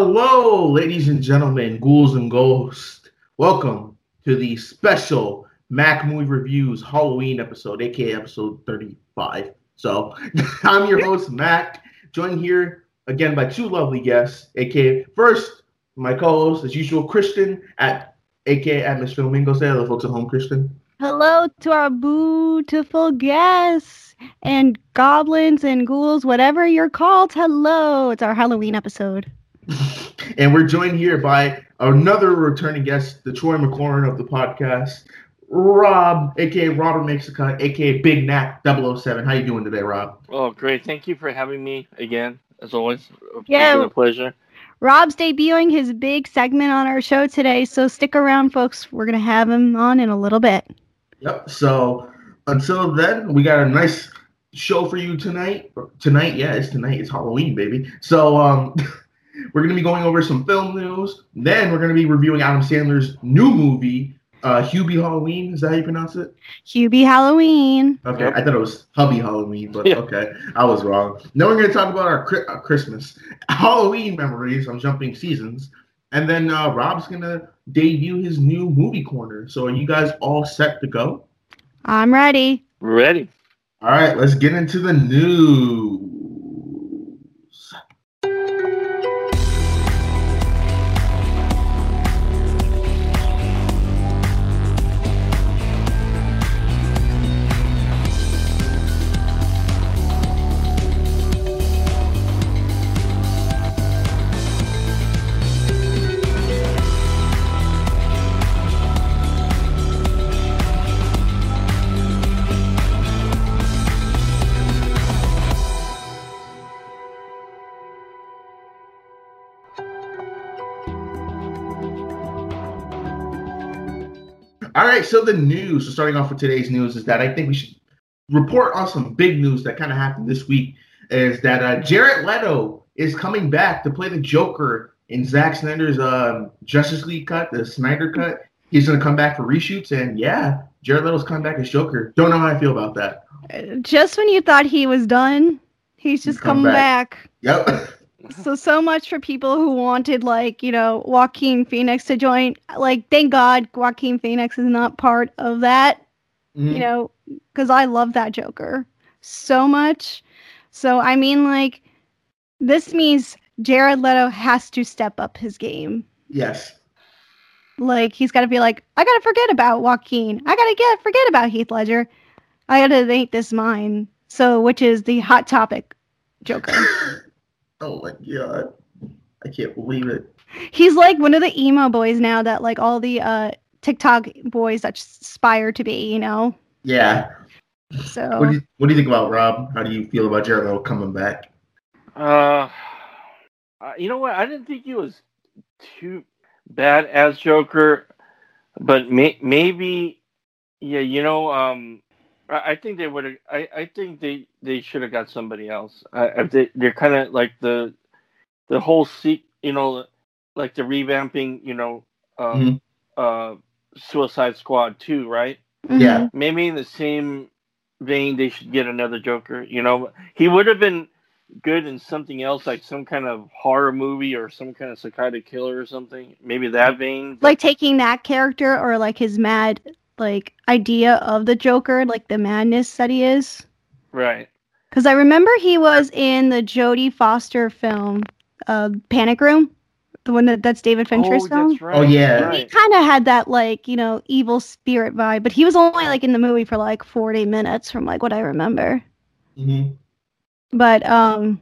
Hello, ladies and gentlemen, ghouls and ghosts. Welcome to the special Mac Movie Reviews Halloween episode, aka episode 35. So, I'm your host, Mac, joined here again by two lovely guests, aka first, my co host, as usual, Christian, at aka at Miss Filmingo. Say hello, folks at home, Christian. Hello to our beautiful guests and goblins and ghouls, whatever you're called. Hello. It's our Halloween episode. And we're joined here by another returning guest, the Troy McLaurin of the podcast, Rob, aka Robert Makes a Cut, aka Big Nak 007. How you doing today, Rob? Oh, great. Thank you for having me again, as always. It's Yeah. been a pleasure. Rob's debuting his big segment on our show today, so stick around, folks. We're going to have him on in a little bit. Yep. So until then, we got a nice show for you tonight. Tonight, yeah, it's tonight. It's Halloween, baby. So um, we're gonna be going over some film news. Then we're gonna be reviewing Adam Sandler's new movie, uh, Hubie Halloween. Is that how you pronounce it? Hubie Halloween. Okay, Yep. I thought it was Hubby Halloween, but Yeah. okay, I was wrong. Then we're going to talk about our Chri- uh, Christmas, Halloween memories. I'm jumping seasons, and then uh, Rob's going to debut his new movie corner. So are you guys all set to go? I'm ready. Ready. All right, let's get into the news. Right, so the news. So starting off with today's news is that I think we should report on some big news that kind of happened this week. Is that uh, Jared Leto is coming back to play the Joker in Zack Snyder's uh, Justice League cut, the Snyder cut. He's going to come back for reshoots, and yeah, Jared Leto's coming back as Joker. Don't know how I feel about that. Uh, Just when you thought he was done, he's just Come come back. back. Yep. So so much for people who wanted like you know Joaquin Phoenix to join. Like thank God Joaquin Phoenix is not part of that. Mhm. You know because I love that Joker so much. So I mean like this means Jared Leto has to step up his game. Yes. Like he's got to be like I gotta forget about Joaquin. I gotta get forget about Heath Ledger. I gotta make this mine. So which is the hot topic Joker. Oh my god. I can't believe it. He's like one of the emo boys now that like all the uh TikTok boys aspire to be, you know. Yeah. So What do you What do you think about Rob? How do you feel about Jared Leto coming back? Uh, uh, you know what? I didn't think he was too bad as Joker, but may- maybe, yeah. You know, um, I, I think they would have. I, I think they they should have got somebody else. I, I they, they're kind of like the the whole seat. You know, like the revamping. You know, um, uh, Suicide Squad too, right? mhm. Yeah. maybe in the same vein they should get another joker you know he would have been good in something else like some kind of horror movie or some kind of psychotic killer or something maybe that vein like taking that character or like his mad like idea of the Joker, like the madness that he is. right Because I remember he was in the Jodie Foster film, uh, Panic Room, the one that, that's David Fincher's oh, film. that's right Oh, yeah. He kind of had that like you know evil spirit vibe, but he was only like in the movie for like forty minutes, from like what I remember. Mm-hmm. But um,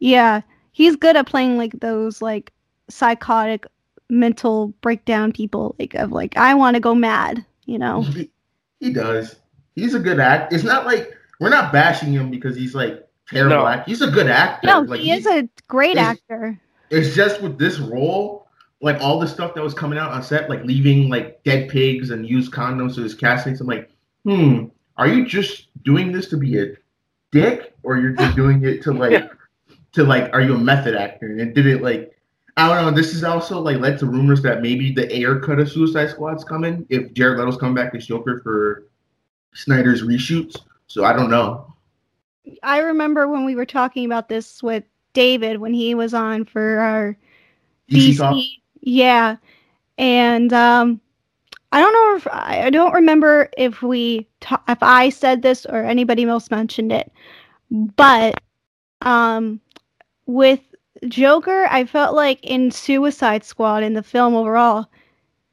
yeah, he's good at playing like those like psychotic mental breakdown people, like of like I want to go mad, you know. He, he does. he's a good act. It's not like we're not bashing him because he's like terrible No. act. He's a good actor. No, like, he is a great he's- actor. It's just with this role, like all the stuff that was coming out on set, like leaving like dead pigs and used condoms to his castmates. I'm like, hmm, are you just doing this to be a dick, or you're just doing it to like, to like, are you a method actor? And did it like, I don't know. This is also like led to rumors that maybe the Ayer cut of Suicide Squad's coming if Jared Leto's coming back as Joker for Snyder's reshoots. So I don't know. I remember when we were talking about this with David when he was on for our DC Talk. Yeah. And um I don't know if I I don't remember if we ta- if I said this or anybody else mentioned it. But um with Joker, I felt like in Suicide Squad in the film overall,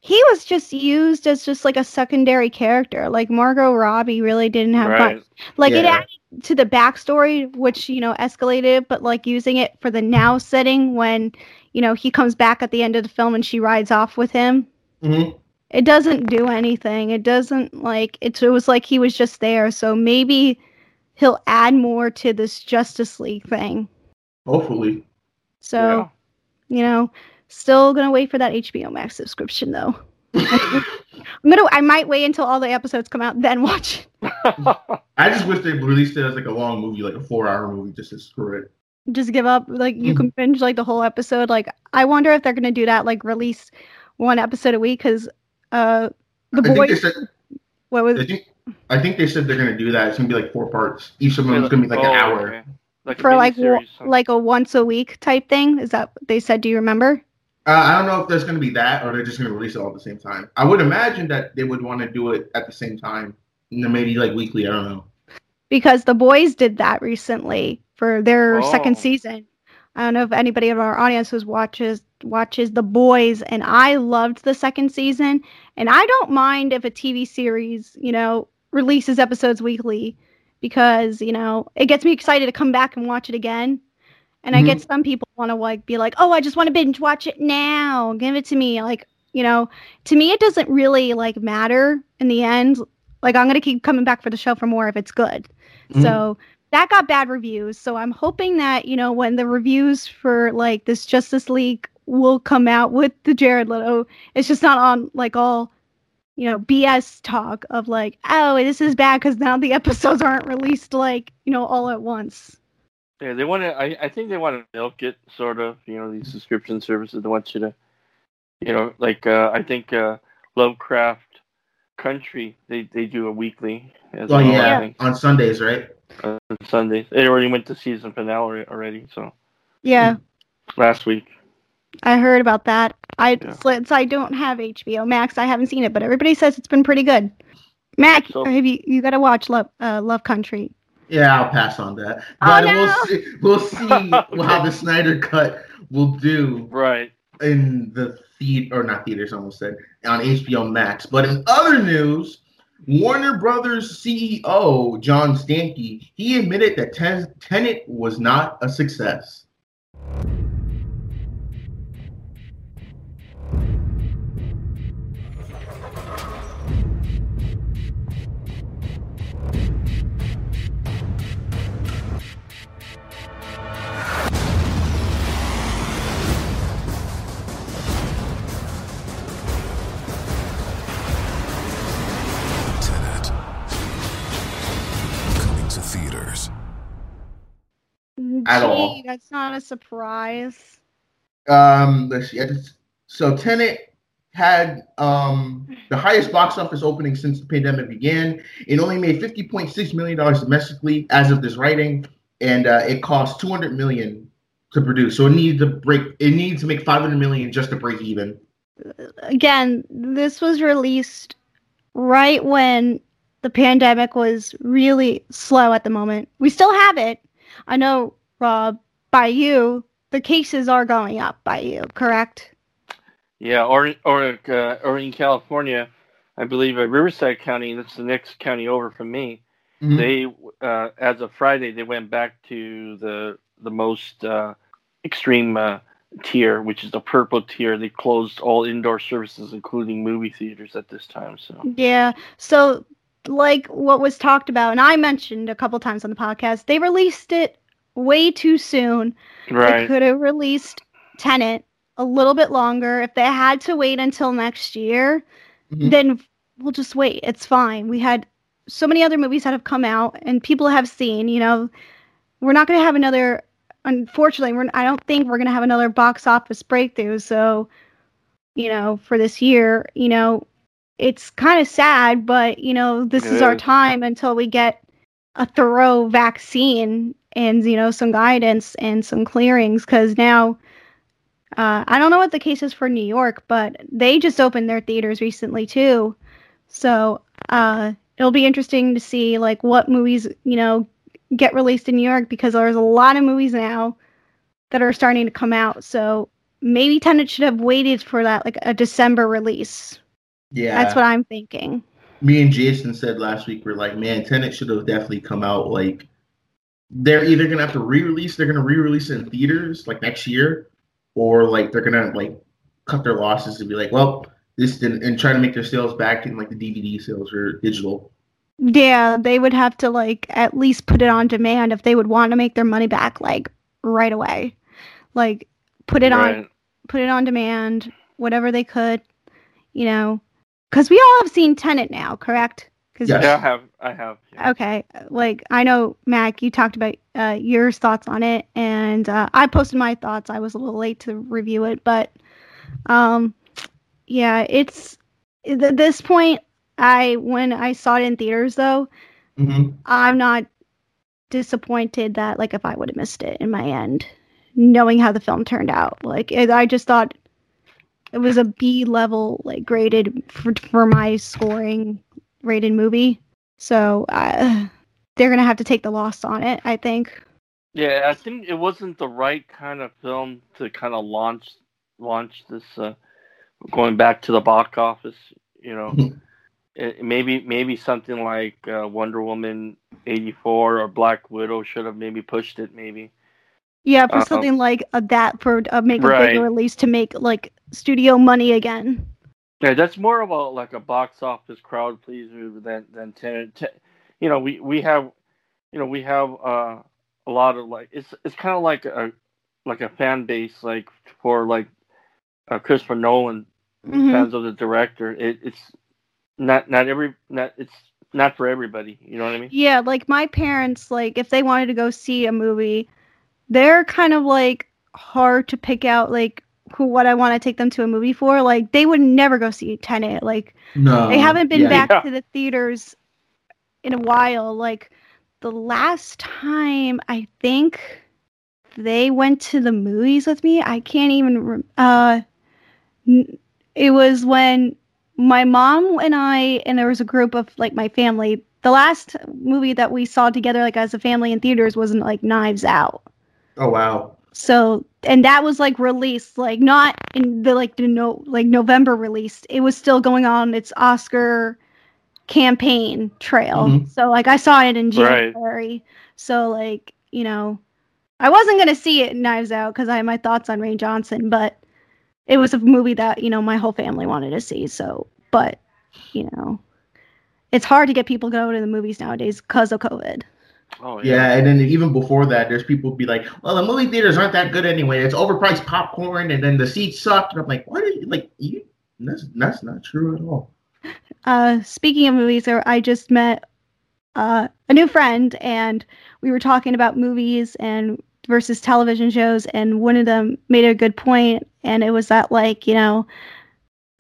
he was just used as just like a secondary character. Like Margot Robbie really didn't have much right. like it added to the backstory, which you know escalated, but like using it for the now setting when you know he comes back at the end of the film and she rides off with him. Mhm. It doesn't do anything. It doesn't like it. It was like he was just there. So maybe he'll add more to this Justice League thing. Hopefully. So you know, still gonna wait for that HBO Max subscription though. I'm gonna. I might wait until all the episodes come out, then watch. I just wish they released it as like a long movie, like a four-hour movie, just to screw it. just give up like you can binge like the whole episode like i wonder if they're gonna do that like release one episode a week because uh the I boys said. what was I think. I think they said they're gonna do that. It's gonna be like four parts. Each of them is gonna be like an Oh, hour. okay. Like a for like wa- miniseries, huh? like a once a week type thing is that what they said do you remember Uh, I don't know if there's gonna be that or they're just gonna release it all at the same time. I would imagine that they would want to do it at the same time, you maybe like weekly. I don't know. because the boys did that recently for their second Oh. season i don't know if anybody of our audience who's watches watches the boys and i loved the second season and i don't mind if a tv series you know releases episodes weekly because you know it gets me excited to come back and watch it again. And i get some people want to like be like oh i just want to binge watch it now. Give it to me. Like you know to me it doesn't really like matter in the end. Like i'm gonna keep coming back for the show for more if it's good. Mhm. so that got bad reviews. So I'm hoping that, you know, when the reviews for like this Justice League will come out with the Jared Leto, it's just not on like all, you know, BS talk of like, oh, this is bad because now the episodes aren't released like, you know, all at once. Yeah, they want to. I, I think they want to milk it, sort of. You know, these subscription services. They want you to, you know, like uh, I think uh, Lovecraft Country. They they do a weekly as Oh well. yeah, I on Sundays, right? on Sundays. They already went to season finale already. So Yeah, last week. I heard about that. I Yeah. since I don't have HBO Max, I haven't seen it, but everybody says it's been pretty good. Mac, So- have you you got to watch Love uh, Love Country? Yeah, I'll pass on that. Oh, But no. we'll see. We'll see how the Snyder cut will do Right. in the theater or not theaters. I almost said on HBO Max. But in other news, Warner Brothers CEO John Stankey he admitted that Ten- Tenet was not a success. At Gee, all. That's not a surprise. Um, let's see. Just- So Tenet had um the highest box office opening since the pandemic began. It only made fifty point six million dollars domestically as of this writing, and uh, it cost two hundred million to produce. So it needs to break. It needs to make five hundred million just to break even. Again, this was released right when the pandemic was really slow at the moment. We still have it. I know, Rob, by you, the cases are going up by you, correct? Yeah, or or uh, or in California, I believe uh, Riverside County. That's the next county over from me. Mhm. They, uh, as of Friday, they went back to the the most uh, extreme uh, tier, which is the purple tier. They closed all indoor services, including movie theaters, at this time. So Yeah. So like what was talked about, and I mentioned a couple times on the podcast, they released it way too soon. They could have released Tenet a little bit longer. If they had to wait until next year, Mhm. then we'll just wait. It's fine. We had so many other movies that have come out and people have seen, you know, we're not going to have another unfortunately, we're I don't think we're going to have another box office breakthrough. So, you know, for this year, you know, it's kind of sad, but you know, this is our time until we get a thorough vaccine and you know some guidance and some clearings because now uh, I don't know what the case is for New York, but they just opened their theaters recently too. So uh, it'll be interesting to see like what movies you know get released in New York because there's a lot of movies now that are starting to come out. So maybe Tenet should have waited for that like a December release. Yeah, That's what I'm thinking. me and Jason said last week. We're like, man, Tenet should have definitely come out. Like, they're either gonna have to re-release, they're gonna re-release it in theaters like next year, or like they're gonna like cut their losses and be like, well, this didn't, and try to make their sales back in like the DVD sales or digital. Yeah, they would have to like at least put it on demand if they would want to make their money back like right away. Like put it on put it on demand, whatever they could, you know, because we all have seen Tenet now, correct? 'Cause- Yes. Yeah, I have. I have. yeah. Okay, like I know Mac, you talked about uh, your thoughts on it, and uh, I posted my thoughts. I was a little late to review it, but um, yeah, it's at this point. I when I saw it in theaters though, Mm-hmm. I'm not disappointed that like if I would have missed it in my end, knowing how the film turned out. Like it, I just thought it was a B level like graded for for my scoring rated movie. So uh, they're gonna have to take the loss on it. I think. Yeah, I think it wasn't the right kind of film to kind of launch launch this. Uh, going back to the box office, you know, it, maybe maybe something like uh, Wonder Woman eighty four or Black Widow should have maybe pushed it. Maybe. Yeah, for Uh-oh. something like uh, that for uh, make a Right. bigger release to make like studio money again. Yeah, that's more of a like a box office crowd pleaser than than Tenet. Te- you know, we we have, you know, we have uh, a lot of like it's it's kind of like a like a fan base like for like uh, Christopher Nolan Mhm. fans of the director. It, it's not not every not it's not for everybody. You know what I mean? Yeah, like my parents, like if they wanted to go see a movie, they're kind of like hard to pick out like who what I want to take them to a movie for. Like they would never go see Tenet. Like No, they haven't been yeah. back Yeah. to the theaters in a while. Like the last time I think they went to the movies with me, I can't even rem- uh it was when my mom and I and there was a group of like my family. The last movie that we saw together like as a family in theaters wasn't like Knives Out. Oh wow. So and that was like released like not in the like the no like November released. It was still going on its Oscar campaign trail. Mhm. So like I saw it in Right. January. So like, you know, I wasn't going to see it in Knives Out cuz I had my thoughts on Rian Johnson, but it was a movie that, you know, my whole family wanted to see. So, but, you know, it's hard to get people to go to the movies nowadays because of COVID. Oh Yeah, and then even before that, there's people be like, "Well, the movie theaters aren't that good anyway. It's overpriced popcorn, and then the seats suck." And I'm like, "What? Are you, like, you? That's that's not true at all." uh speaking of movies i just met uh a new friend and we were talking about movies and versus television shows and one of them made a good point and it was that like you know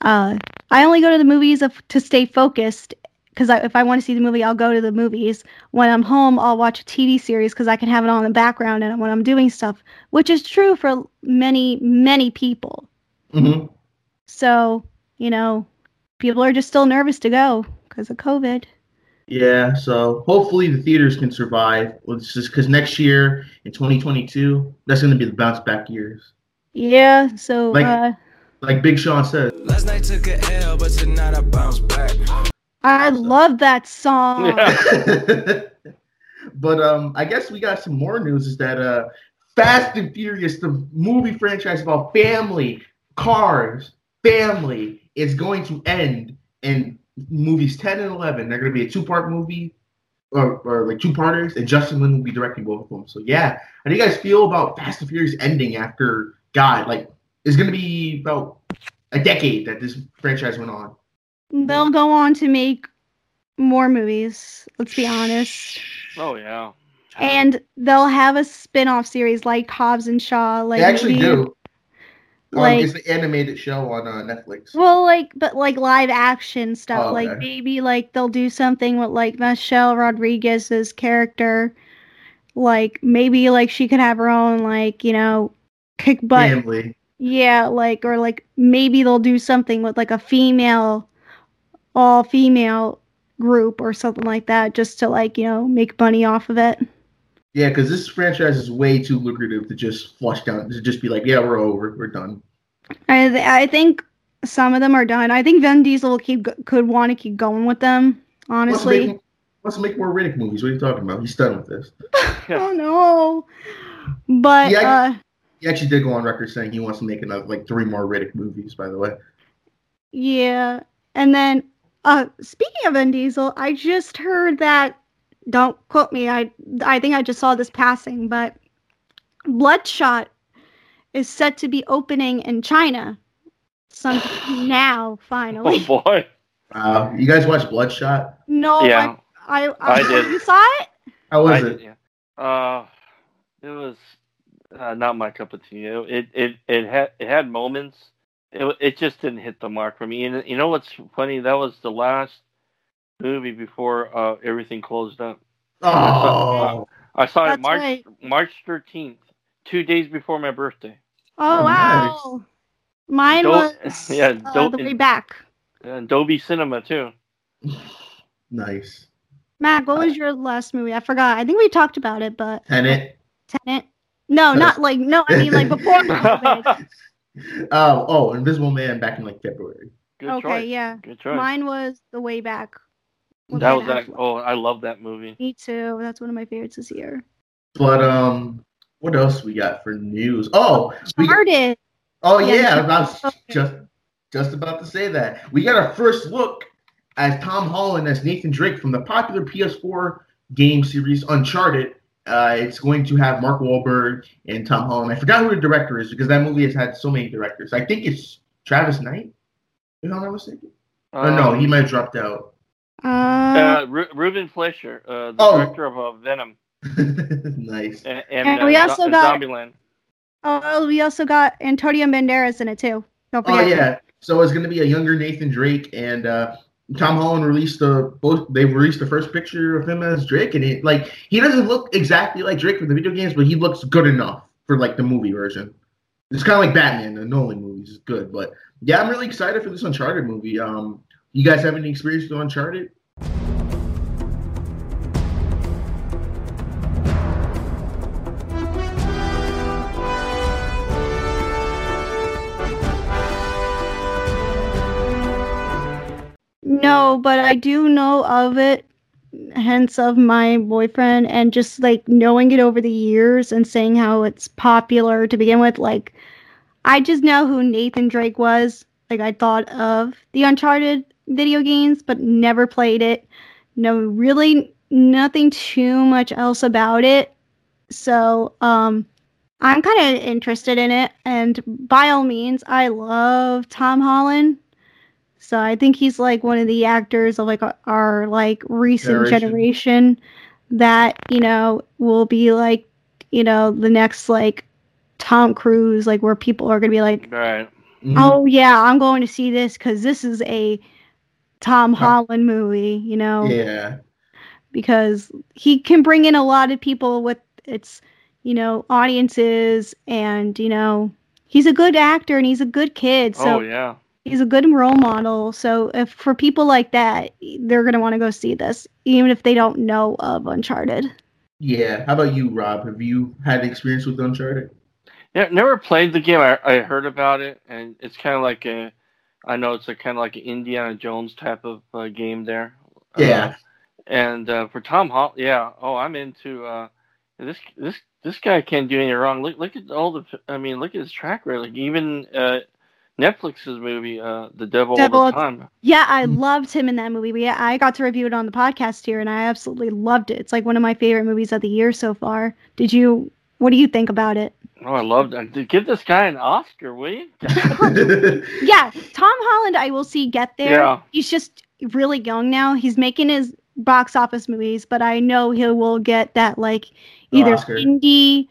uh i only go to the movies of, to stay focused because if i want to see the movie i'll go to the movies when i'm home i'll watch a tv series because i can have it on in the background and when i'm doing stuff which is true for many many people hmm so you know people are just still nervous to go because of covid Yeah, so hopefully the theaters can survive. It's just because next year in 2022, that's going to be the bounce back years. Yeah, so Like- uh, Like Big Sean said. Last night took a L, but tonight I bounce back. I love that song. Yeah. but um, I guess we got some more news. Is that uh, Fast and Furious, the movie franchise about family, cars, family, is going to end in movies 10 and 11. They're going to be a two part movie or, or like two parters, and Justin Lin will be directing both of them. So, yeah. How do you guys feel about Fast and Furious ending after God? Like, it's going to be about a decade that this franchise went on. They'll go on to make more movies. Let's be honest. Oh yeah. And they'll have a spin-off series like Hobbs and Shaw. Like they actually maybe- do. Um, like- it's the animated show on uh, Netflix. Well, like, but like live action stuff. Oh, Like okay. maybe like they'll do something with like Michelle Rodriguez's character. Like maybe like she could have her own like you know kick butt. Family. Yeah, like or like maybe they'll do something with like a female, all female group or something like that, just to like you know make money off of it. Yeah, because this franchise is way too lucrative to just flush down, to just be like, yeah, we're over, we're done. I th- I think some of them are done. I think Vin Diesel will keep could want to keep going with them. Honestly, make, wants to make more Riddick movies. What are you talking about? He's done with this. oh no. But Yeah, uh, He actually did go on record saying he wants to make another like three more Riddick movies. By the way, yeah, and then uh, speaking of Vin Diesel, I just heard that. Don't quote me. I I think I just saw this passing, but Bloodshot is set to be opening in China. Some now, Finally. Oh boy. uh, you guys watch Bloodshot? No, Yeah. I, I, I did. You saw it? How was I- it? yeah. Uh, it was uh, not my cup of tea. It it it, it had it had moments. It it just didn't hit the mark for me. And you know what's funny? That was the last movie before uh, everything closed up. Oh, I saw it March right. March thirteenth, two days before my birthday. Oh, Oh, wow. Mine Do- was yeah, uh, don't- the way back. And Dolby Cinema too. nice. Mac, what was your last movie? I forgot. I think we talked about it, but Tenet. Tenet. No, not like no. I mean like before. COVID. Oh, oh, Invisible Man back in like February. Good okay, choice. yeah. Good choice. Mine was the way back. that was that. Oh, I love that movie. Me too. That's one of my favorites this year. But um, what else we got for news? Oh, we Started. Oh Yeah, yeah, I was okay. just just about to say that. We got our first look as Tom Holland as Nathan Drake from the popular PS4 game series Uncharted. Uh, it's going to have Mark Wahlberg and Tom Holland. I forgot who the director is because that movie has had so many directors. I think it's Travis Knight. If I'm not mistaken. or no, Um, he might have dropped out. Uh, Uh, Ru- Ruben Fleischer, uh, the Oh. director of uh, Venom nice. and, and, And uh, we also Zo- got- Zombieland. oh, we also got Antonio Banderas in it too. Don't Oh yeah. So it's going to be a younger Nathan Drake, and uh, Tom Holland released the both. They released the first picture of him as Drake, and it like he doesn't look exactly like Drake from the video games, but he looks good enough for like the movie version. It's kind of like Batman, the Nolan movies is good, but yeah, I'm really excited for this Uncharted movie. Um, you guys have any experience with Uncharted? No, but I do know of it, hence of my boyfriend, and just like knowing it over the years and saying how it's popular to begin with. Like, I just know who Nathan Drake was. Like, I thought of the Uncharted video games, but never played it. No, really, nothing too much else about it. So, um, I'm kind of interested in it, and by all means, I love Tom Holland. So I think he's like one of the actors of like our, our like recent Generation. generation that you know will be like you know the next like Tom Cruise like where people are gonna be like Right. Mhm. oh yeah I'm going to see this because this is a Tom Huh. Holland movie you know yeah, because he can bring in a lot of people with its you know audiences and you know he's a good actor and he's a good kid so oh yeah. He's a good role model. So if for people like that, they're gonna want to go see this, even if they don't know of Uncharted. yeah. How about you, Rob? Have you had experience with Uncharted? Yeah, never played the game. I, I heard about it, and it's kind of like a. I know it's a kind of like an Indiana Jones type of uh, game there. Yeah. Uh, and uh, for Tom Hall, yeah. Oh, I'm into uh, this. This this guy can't do any wrong. Look look at all the. I mean, look at his track record. Like even uh, Netflix's movie, uh, The Devil, Devil All All- the Time. Yeah, I loved him in that movie. We, I got to review it on the podcast here, and I absolutely loved it. It's like one of my favorite movies of the year so far. Did you? What do you think about it? Oh, I loved it. Give this guy an Oscar, will you? Yeah, Tom Holland, I will see get there. Yeah. He's just really young now. He's making his box office movies, but I know he will get that like either Oscar. indie,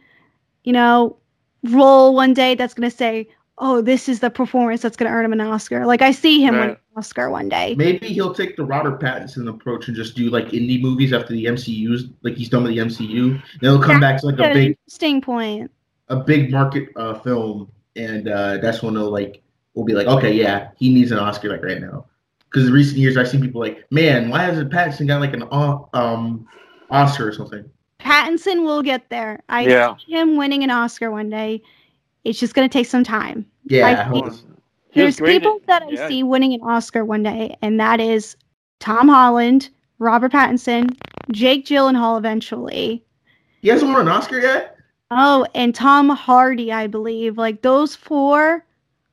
you know, role one day that's gonna say, "Oh, this is the performance that's gonna earn him an Oscar." Like I see him win Right. an Oscar one day. Maybe he'll take the Robert Pattinson approach and just do like indie movies after the MCU's like he's done with the MCU. Then he'll come back to like a big interesting point. a big market uh, film, and uh, that's when they'll like we'll be like, okay, yeah, he needs an Oscar like right now. Because in recent years, I've seen people like, man, why hasn't Pattinson got like an o- um Oscar or something? Pattinson will get there. I Yeah. see him winning an Oscar one day. It's just gonna take some time. Yeah, I think- on. He was There's people at- that I yeah. see winning an Oscar one day, and that is Tom Holland, Robert Pattinson, Jake Gyllenhaal eventually. he hasn't won an Oscar yet. Oh, and Tom Hardy, I believe. Like those four,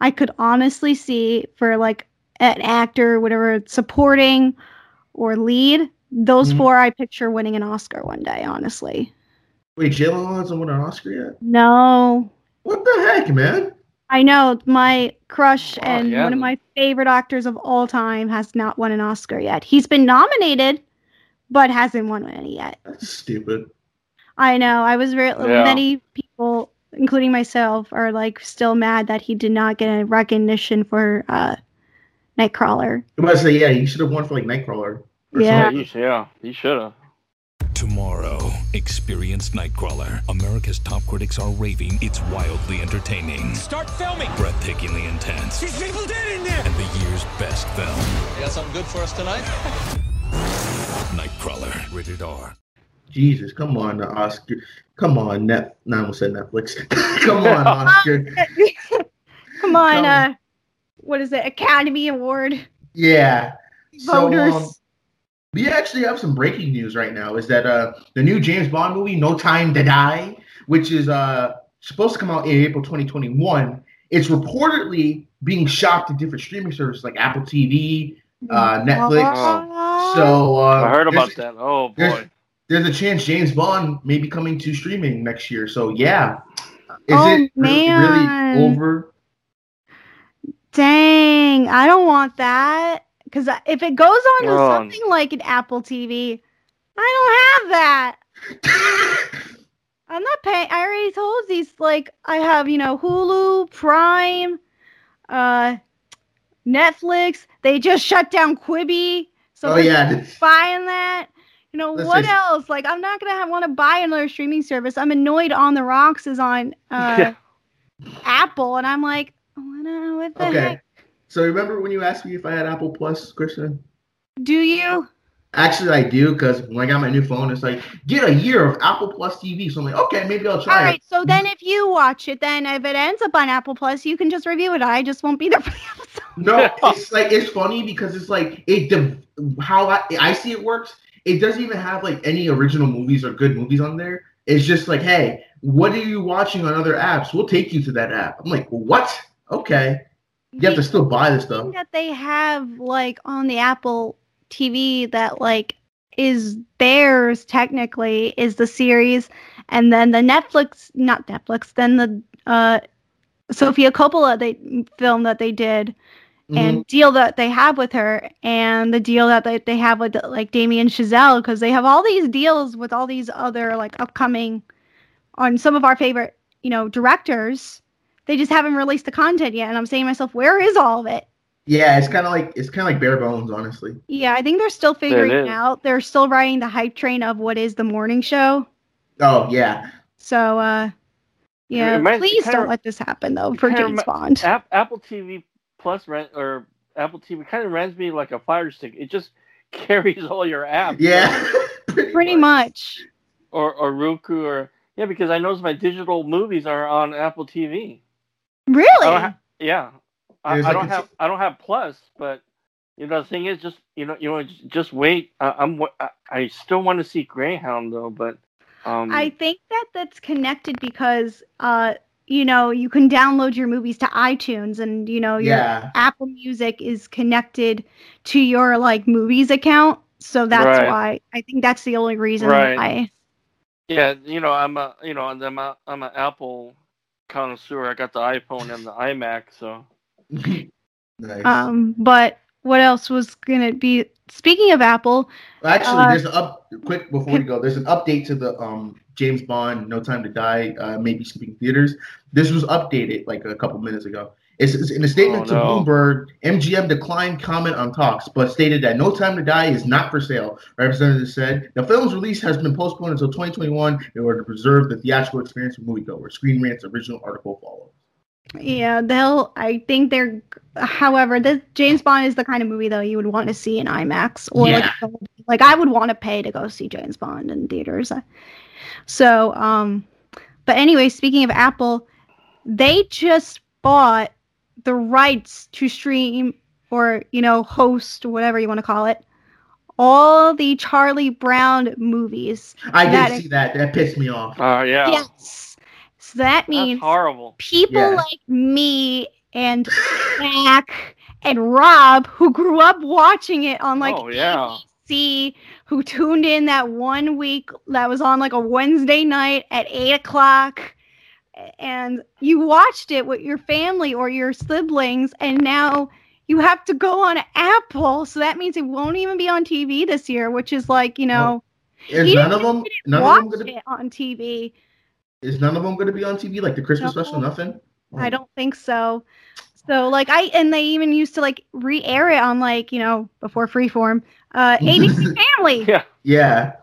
I could honestly see for like an actor, whatever, supporting or lead. Those Mhm. four, I picture winning an Oscar one day. Honestly, Wait, Gyllenhaal hasn't won an Oscar yet. no, What the heck, man? I know my crush Wow, and yeah. one of my favorite actors of all time has not won an Oscar yet. He's been nominated, but hasn't won any yet. That's stupid. I know. I was very Yeah. many people, including myself, are like still mad that he did not get a recognition for uh, Nightcrawler. I was about say, yeah, he should have won for like Nightcrawler. or Yeah. something. Yeah, he should have. Tomorrow, experience Nightcrawler. America's top critics are raving it's wildly entertaining, Start filming! breathtakingly intense, These people dead in there! and the year's best film. You got something good for us tonight? Nightcrawler, rated R. Jesus, come on, the Oscar. Come on, net. No, I almost said Netflix. come on, Oscar. Come on, Come. uh, what is it? Academy Award Yeah. So, voters. um, we actually have some breaking news right now. Is that uh the new James Bond movie, No Time to Die, which is uh supposed to come out in April 2021. It's reportedly being shopped to different streaming services like Apple TV, uh, Netflix. So uh, I heard about that. Oh there's- boy. There's a chance James Bond may be coming to streaming next year. So yeah, is Oh, it re- man. really over? Dang, I don't want that. Because if it goes on to something like an Apple TV, I don't have that. I'm not paying. I already told these like I have, you know, Hulu, Prime, uh, Netflix. They just shut down Quibi, so oh we're yeah, buying that. You know Let's what say- else? Like I'm not gonna have, want to buy another streaming service. I'm annoyed. On the Rocks is on uh, Yeah. Apple, and I'm like, what, uh, what the okay. heck? So remember when you asked me if I had Apple Plus, Christian? Do you? Actually, I do because when I got my new phone, it's like get a year of Apple Plus TV. So I'm like, okay, maybe I'll try right. it. So then, if you watch it, then if it ends up on Apple Plus, you can just review it. I just won't be there for the episode. No, it's like it's funny because it's like it. The, how I, I see it works, it doesn't even have like any original movies or good movies on there. It's just like, hey, what are you watching on other apps? We'll take you to that app. I'm like, what? Okay, you have to still buy the stuff. that they have like on the Apple TV that like is theirs technically is the series, and then the Netflix, not Netflix, then the uh, Sofia Coppola they film that they did Mhm. and deal that they have with her and the deal that they, they have with like Damien Chazelle because they have all these deals with all these other like upcoming on some of our favorite you know directors they just haven't released the content yet and i'm saying to myself where is all of it yeah, it's kind of like it's kind of like bare bones, honestly. yeah i think they're still figuring it is. out they're still riding the hype train of what is the morning show Oh yeah, so uh yeah reminds- please don't let this happen though for kinda james remi- bond App, Apple TV Plus rent or Apple TV kind of runs me like a fire stick. It just carries all your apps. yeah, pretty much Or or Roku or yeah, because I notice my digital movies are on Apple TV. Really I don't ha- yeah, I, I don't a- have I don't have Plus, but you know the thing is just you know you know just, just wait. I, I'm I, I still want to see Greyhound though, but um I think that that's connected because uh, you know, you can download your movies to iTunes and you know your Yeah. Apple Music is connected to your like movies account. So that's Right. why I think that's the only reason Right. why. Yeah, you know, I'm a you know, I'm a I'm an Apple connoisseur. I got the iPhone and the iMac, so nice. Um, but what else was gonna be? Speaking of Apple, Actually, uh, there's an up quick before we go. There's an update to the um James Bond No Time to Die uh, maybe speaking theaters. This was updated like a couple minutes ago. It's, it's in a statement Oh, to no. Bloomberg. MGM declined comment on talks, but stated that No Time to Die is not for sale. Representatives said the film's release has been postponed until 2021 in order to preserve the theatrical experience for moviegoers. Screen Rant's original article follows. yeah, they'll. I think they're. However, this James Bond is the kind of movie though you would want to see in IMAX or Yeah. like, like I would want to pay to go see James Bond in theaters. So, um, but anyway, speaking of Apple, they just bought the rights to stream or you know host whatever you want to call it all the Charlie Brown movies. I did is- see that. That pissed me off. uh, yeah, Yes. So that that's means horrible. people Yeah. like me and Mac and Rob who grew up watching it on like oh yeah, ABC, who tuned in that one week that was on like a Wednesday night at eight o'clock, and you watched it with your family or your siblings, and now you have to go on Apple, so that means it won't even be on TV this year, which is like you know Is none of them? None of them gonna? it on TV. Is none of them gonna be on TV? Like the Christmas No. special? Nothing. I don't think so. So like I and they even used to like re-air it on like you know before Freeform, uh, ABC Family, yeah. Yeah.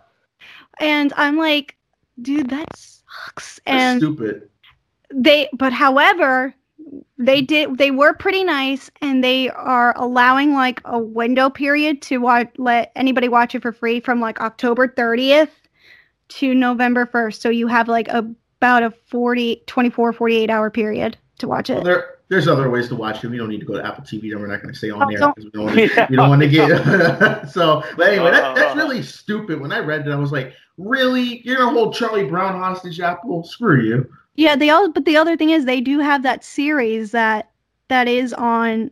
and I'm like, dude, that sucks. That's And stupid. They, but however, they did they were pretty nice, and they are allowing like a window period to watch let anybody watch it for free from like October 30th to November 1st. So you have like a, about a 40, 24, 48 hour period to watch Well, it. there, there's other ways to watch it. We don't need to go to Apple TV. Then we're not going to stay on Oh, there don't- because we don't want to. Yeah. Don't want to get. so, but anyway, that, that's Uh. really stupid. When I read it I was like, "Really? You're gonna hold Charlie Brown hostage, Apple? Screw you!" Yeah, they all but the other thing is they do have that series that that is on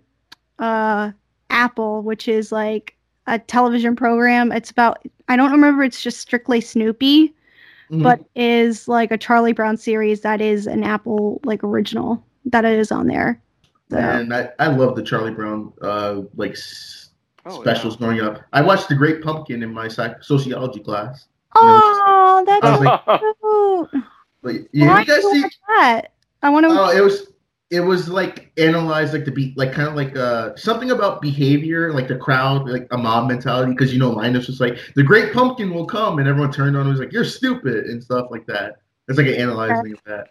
uh Apple, which is like a television program. It's about I don't remember it's just strictly Snoopy, Mhm. but is like a Charlie Brown series that is an Apple like original that is on there. So and I, I love the Charlie Brown uh like s- Oh, specials growing up. I watched The Great Pumpkin in my psych- sociology class. Oh, that's I was cute. But yeah, Why you guys see? that? I want to Oh, it was it was like analyzed like the be like kind of like uh something about behavior, like the crowd, like a mob mentality. Because you know, Linus was like the Great Pumpkin will come, and everyone turned on. and was like, "You're stupid" and stuff like that. It's like an analyzing of that.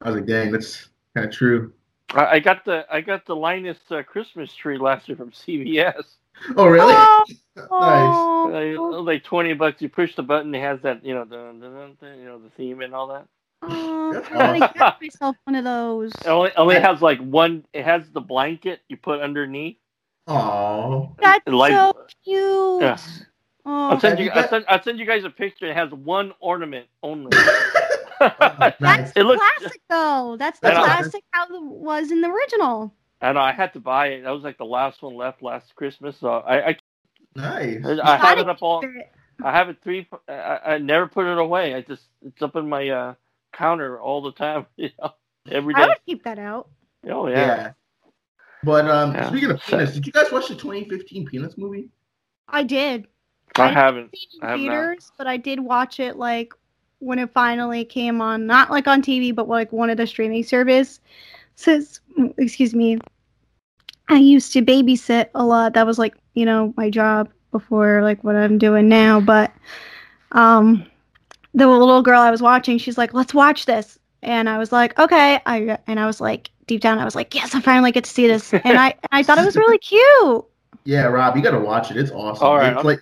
I was like, "Dang, that's kind of true." I I got the I got the Linus uh, Christmas tree last year from CVS. Oh, really? Oh, nice. oh. Like, like twenty bucks. You push the button. It has that you know the, the, the you know the theme and all that. Oh, That's I gotta get myself one of those. It only only has like one. It has the blanket you put underneath. Aw. That's Like- so cute. Yeah. Oh, I'll send you. you I'll send, I'll send you guys a picture. It has one ornament only. Oh, nice. that's It looks- classic though. That's the classic how it was in the original. I know I had to buy it. That was like the last one left last Christmas. So I I, Nice. I have it up all. it. I have it three. I, I I never put it away. I just it's up in my uh, counter all the time. You know, every I day. would keep that out. Oh Yeah. yeah. But um, Yeah. speaking of Peanuts, did you guys watch the 2015 Peanuts movie? I did. I I- haven't. seen it I have in not. theaters, but I did watch it like when it finally came on, not like on TV, but like one of the streaming service. Says, excuse me. I used to babysit a lot. That was like you know my job before like what I'm doing now. But um, the little girl I was watching, she's like, "Let's watch this," and I was like, "Okay." I and I was like, deep down, I was like, "Yes, I finally get to see this," and I and I thought it was really cute. Yeah, Rob, you got to watch it. It's awesome. All right, it's I'm- like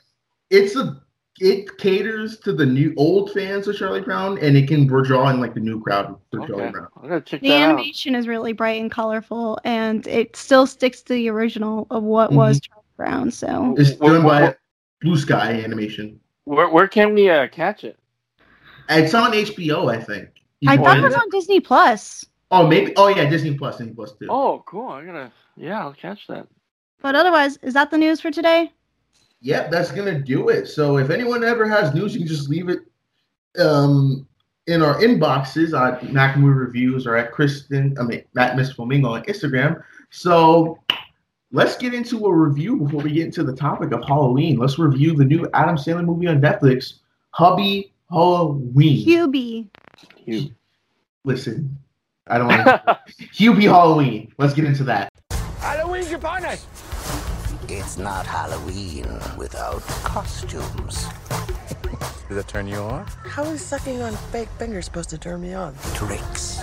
it's a it caters to the new old fans of Charlie Brown, and it can draw in like the new crowd for Charlie Brown. I'm gonna check The that out. animation is really bright and colorful, and it still sticks to the original of what was Charlie Brown. So It's Wha- done wha- by wha- Blue Sky Animation. Where where can we uh, catch it? It's on HBO, I think. I thought it was on Disney Plus, Oh, maybe. Oh, yeah, Disney Plus, Disney Plus too. Oh, cool. I'm gonna. Yeah, I'll catch that. but otherwise, is that the news for today? Yep, that's gonna do it. So if anyone ever has news, you can just leave it um, in our inboxes on Mac Movie Reviews or at Kristen, I mean Matt Miss Filmingo on Instagram. So let's get into a review before we get into the topic of Halloween. Let's review the new Adam Sandler movie on Netflix, Hubby Halloween. Hubie. You. Listen, I don't want to. Hubie Halloween. Let's get into that. Halloween's upon us. It's not Halloween without costumes. Does that turn you on? How is sucking on fake fingers supposed to turn me on? Tricks.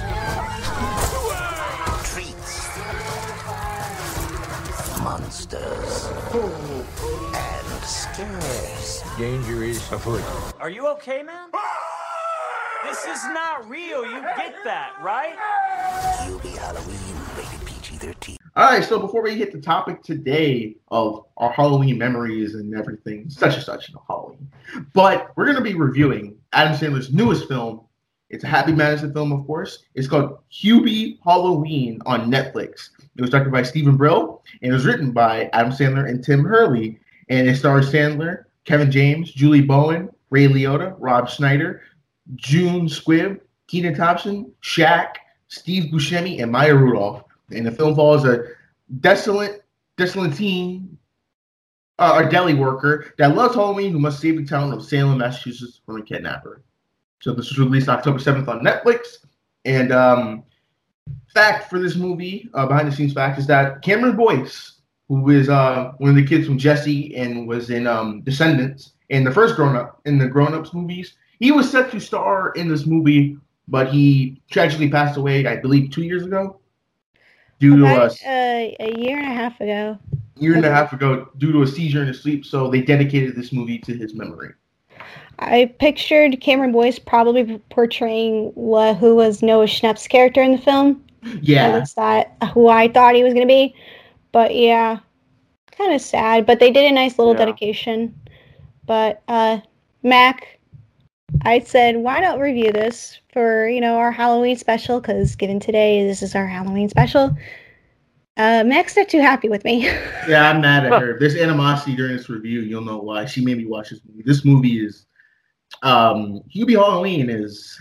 Monsters. And scares. Danger is afoot. Are you okay, man? This is not real. You get that, right? Hubie Halloween, rated PG-13. All right, so before we hit the topic today of our Halloween memories and everything, such and such, you know, Halloween, but we're going to be reviewing Adam Sandler's newest film. It's a Happy Madison film, of course. It's called Hubie Halloween on Netflix. It was directed by Stephen Brill and it was written by Adam Sandler and Tim Herlihy. And it stars Sandler, Kevin James, Julie Bowen, Ray Liotta, Rob Schneider, June Squibb, Kenan Thompson, Shaq, Steve Buscemi, and Maya Rudolph. And the film follows a desolate, desolate teen, uh, a deli worker that loves Halloween who must save the town of Salem, Massachusetts from a kidnapper. So this was released October 7th on Netflix. And um, fact for this movie, uh, behind the scenes fact, is that Cameron Boyce, who is uh, one of the kids from Jessie and was in um, Descendants in the first grown up in the grown ups movies, he was set to star in this movie, but he tragically passed away, I believe, two years ago, due to a uh, a year and a half ago. year and a half ago, due to a seizure in his sleep. So they dedicated this movie to his memory. I pictured Cameron Boyce probably portraying wha- who was Noah Schnapp's character in the film. Yeah, least that who I thought he was gonna be. But yeah, kind of sad. But they did a nice little Yeah. dedication. But uh, Mac, I said, why not review this for you know our Halloween special? Because given today this is our Halloween special. Uh, Mac's not too happy with me. yeah, I'm mad at her. If there's animosity during this review, you'll know why. She made me watch this movie. This movie is, um, Hubie Halloween is.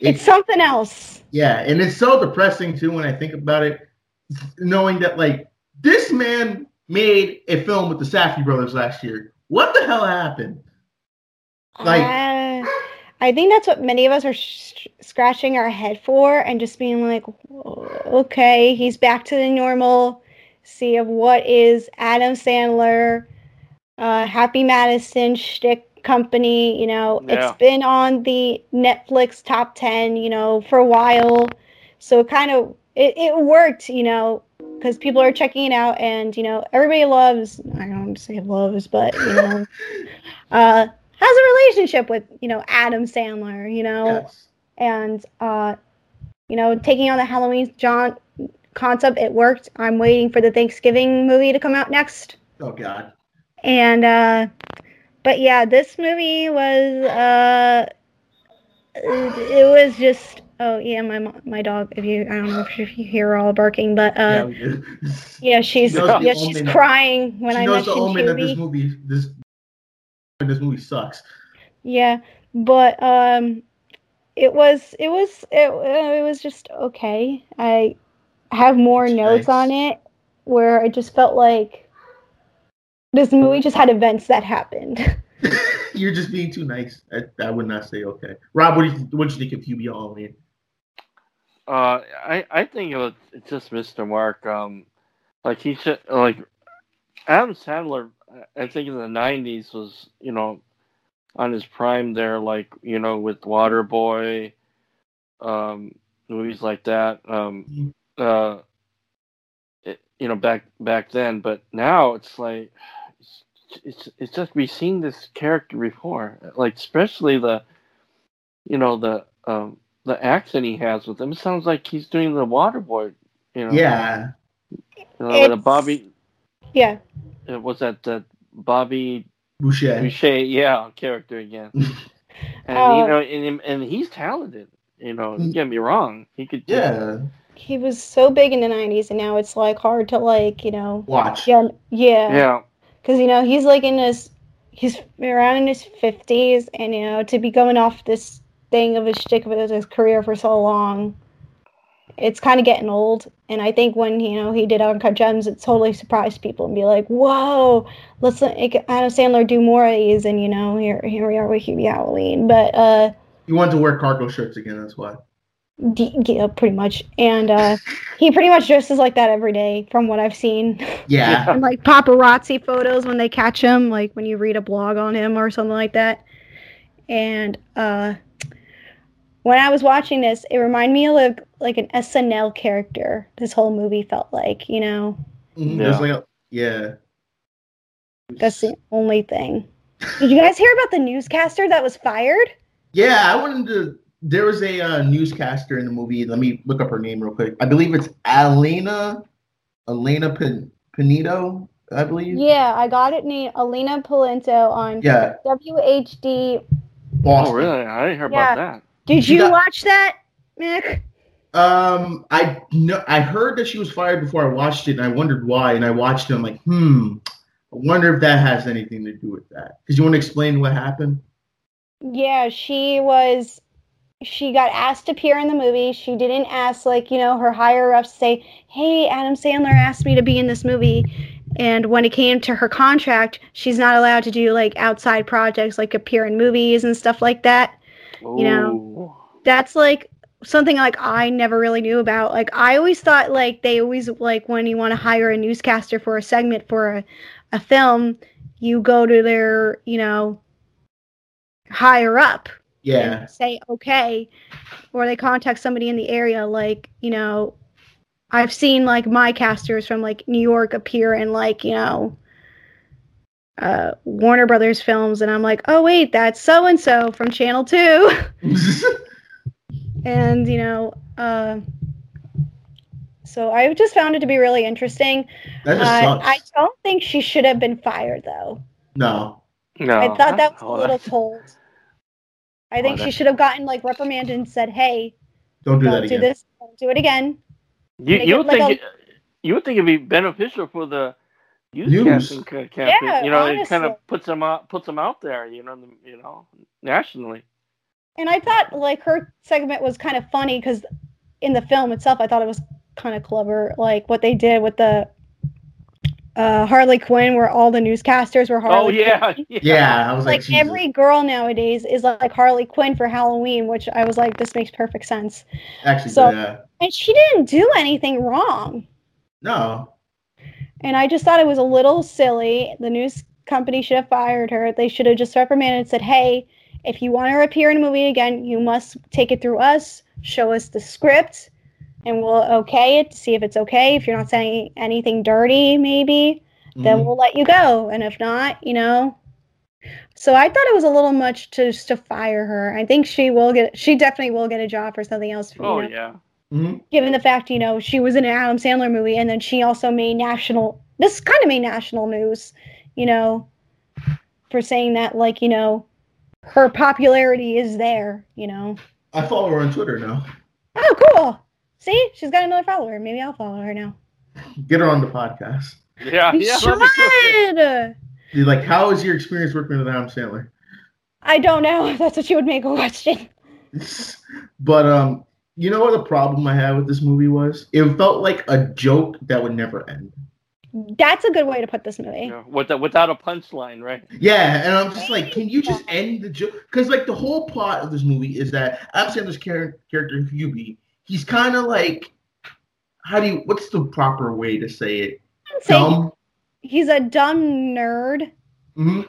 it's something else. Yeah, and it's so depressing too when I think about it, knowing that like this man made a film with the Safdie brothers last year. What the hell happened? Like- Uh, I think that's what many of us are sh- scratching our head for and just being like, okay, he's back to the normal. See of what is Adam Sandler, uh, Happy Madison shtick company. You know, Yeah. it's been on the Netflix top ten, you know, for a while. So it kind of it, it worked, you know, because people are checking it out, and you know, everybody loves. I don't want to say loves, but you know, uh, has a relationship with you know Adam Sandler, you know, Yes. and uh, you know, taking on the Halloween John concept, it worked. I'm waiting for the Thanksgiving movie to come out next, Oh God. and uh, but yeah, this movie was uh, it, it was just. Oh yeah, my my dog. If you, I don't know if you hear her all barking, but yeah, uh, did. yeah, she's She yeah, she's omen. crying when she I knows mentioned the omen this movie this this movie sucks. Yeah, but um, it was it was it, uh, it was just okay. I have more That's notes nice. on it where I just felt like this movie just had events that happened. You're just being too nice. I, I would not say okay. Rob, what do you what do you think of Hubie Halloween? Uh, I I think it was it's just Mr. Mark. Um, like he should like Adam Sandler. I think in the '90s was you know on his prime there, like you know with Waterboy, um, movies like that. Um, uh, it, you know back back then, but now it's like it's it's, it's just we've seen this character before, like especially the you know the um the accent he has with him. It sounds like he's doing the Waterboy. You know, Yeah. you know, with a It's- Bobby. yeah, uh, Was that that Bobby Boucher. Boucher? Yeah, character again. and Oh. you know, and and he's talented. You know, don't get me wrong. He could. just- Yeah. He was so big in the '90s, and now it's like hard to like, you know, Watch. yeah, yeah, Yeah. Because you know he's like in his, he's around in his 50s, and you know to be going off this thing of his shtick with his career for so long, it's kind of getting old. And I think when you know he did Uncut Gems, it totally surprised people and be like, "Whoa, let's let Adam Sandler do more of these." And you know, here here we are with Hubie Halloween, but uh. He wanted to wear cargo shirts again. That's why. D- yeah, pretty much. And uh, he pretty much dresses like that every day, from what I've seen. Yeah. and like paparazzi photos when they catch him, like when you read a blog on him or something like that. And uh, when I was watching this, it reminded me of like, like an SNL character. This whole movie felt like, you know, Mhm, Yeah. Like a, yeah. that's the only thing. Did you guys hear about the newscaster that was fired? Yeah, I wanted to. There was a uh, newscaster in the movie. Let me look up her name real quick. I believe it's Elena, Elena Pin- Pinito. I believe. Yeah, I got it named Alina Polento on Yeah. WHD. Boston. Oh, really? I didn't hear Yeah. about that. Did you got- watch that, Nick? Um, I know I heard that she was fired before I watched it, and I wondered why. And I watched it. I'm like, hmm. I wonder if that has anything to do with that. Because you want to explain what happened? Yeah, she was. She got asked to appear in the movie. She didn't ask, like, you know, her higher ups to say, hey, Adam Sandler asked me to be in this movie. And when it came to her contract, she's not allowed to do, like, outside projects, like appear in movies and stuff like that. You know, That's, like, something, like, I never really knew about. Like, I always thought, like, they always, like, when you want to hire a newscaster for a segment for a, a film, you go to their, you know, higher up Yeah. and say okay or they contact somebody in the area like you know i've seen like my casters from like new york appear in like you know uh warner brothers films and i'm like oh wait that's so and so from channel 2 and you know uh so i just found it to be really interesting That just uh, sucks. i don't think she should have been fired though no. No. I thought that was a little cold. I think that- she should have gotten like reprimanded and said, "Hey, Don't do don't that do again. this, don't do it again." You, you would like think a- it, you would think it'd be beneficial for the youth News. casting campaign. Yeah, you know, it kind of puts them out puts them out there. You know, the- you know, nationally. And I thought like her segment was kind of funny because in the film itself, I thought it was kind of clever, like what they did with the uh, Harley Quinn, where all the newscasters were Harley. oh yeah, Quinn. yeah. Yeah, I was like, Like every girl nowadays is like Harley Quinn for Halloween, which I was like, this makes perfect sense. actually, so- yeah. And she didn't do anything wrong. No. And I just thought it was a little silly. The news company should have fired her. They should have just reprimanded and said, hey, if you want to appear in a movie again, you must take it through us, show us the script, and we'll okay it to see if it's okay. If you're not saying anything dirty, maybe, then Mhm. we'll let you go. And if not, you know. So I thought it was a little much to just to fire her. I think she will get she definitely will get a job for something else. you Oh know yeah. Mhm. given the fact you know she was in an Adam Sandler movie and then she also made national this kind of made national news you know for saying that like you know her popularity is there you know I follow her on Twitter now. oh cool see she's got another follower maybe I'll follow her now Get her on the podcast. Yeah, we yeah. that'd be should You're like, how is your experience working with Adam Sandler? I don't know if that's what you would make a question but um, you know what the problem I had with this movie was? It felt like a joke that would never end. that's a good way to put this movie Yeah, without without a punchline, right? Yeah, and I'm just like, can you just end the joke? Because like the whole plot of this movie is that Adam Sandler's char- character Hubie, he's kind of like, how do you? What's the proper way to say it? Dumb. he's a dumb nerd hmm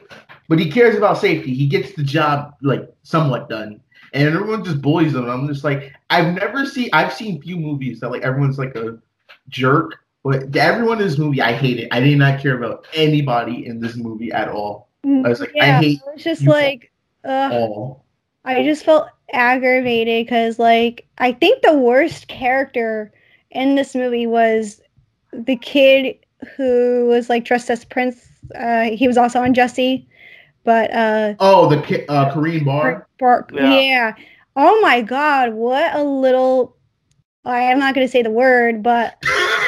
But he cares about safety. He gets the job like somewhat done, and everyone just bullies him. I'm just like, I've never seen. I've seen few movies that like everyone's like a jerk, but everyone in this movie, I hate it. I did not care about anybody in this movie at all. I was like, I hate it was just like all. I just felt aggravated because, like, I think the worst character in this movie was the kid who was like dressed as Prince. Uh, he was also on Jessie, but uh, Oh, the K- uh, Karan Brar. Bark. Yeah. Yeah. Oh my God! What a little. I am not gonna say the word, but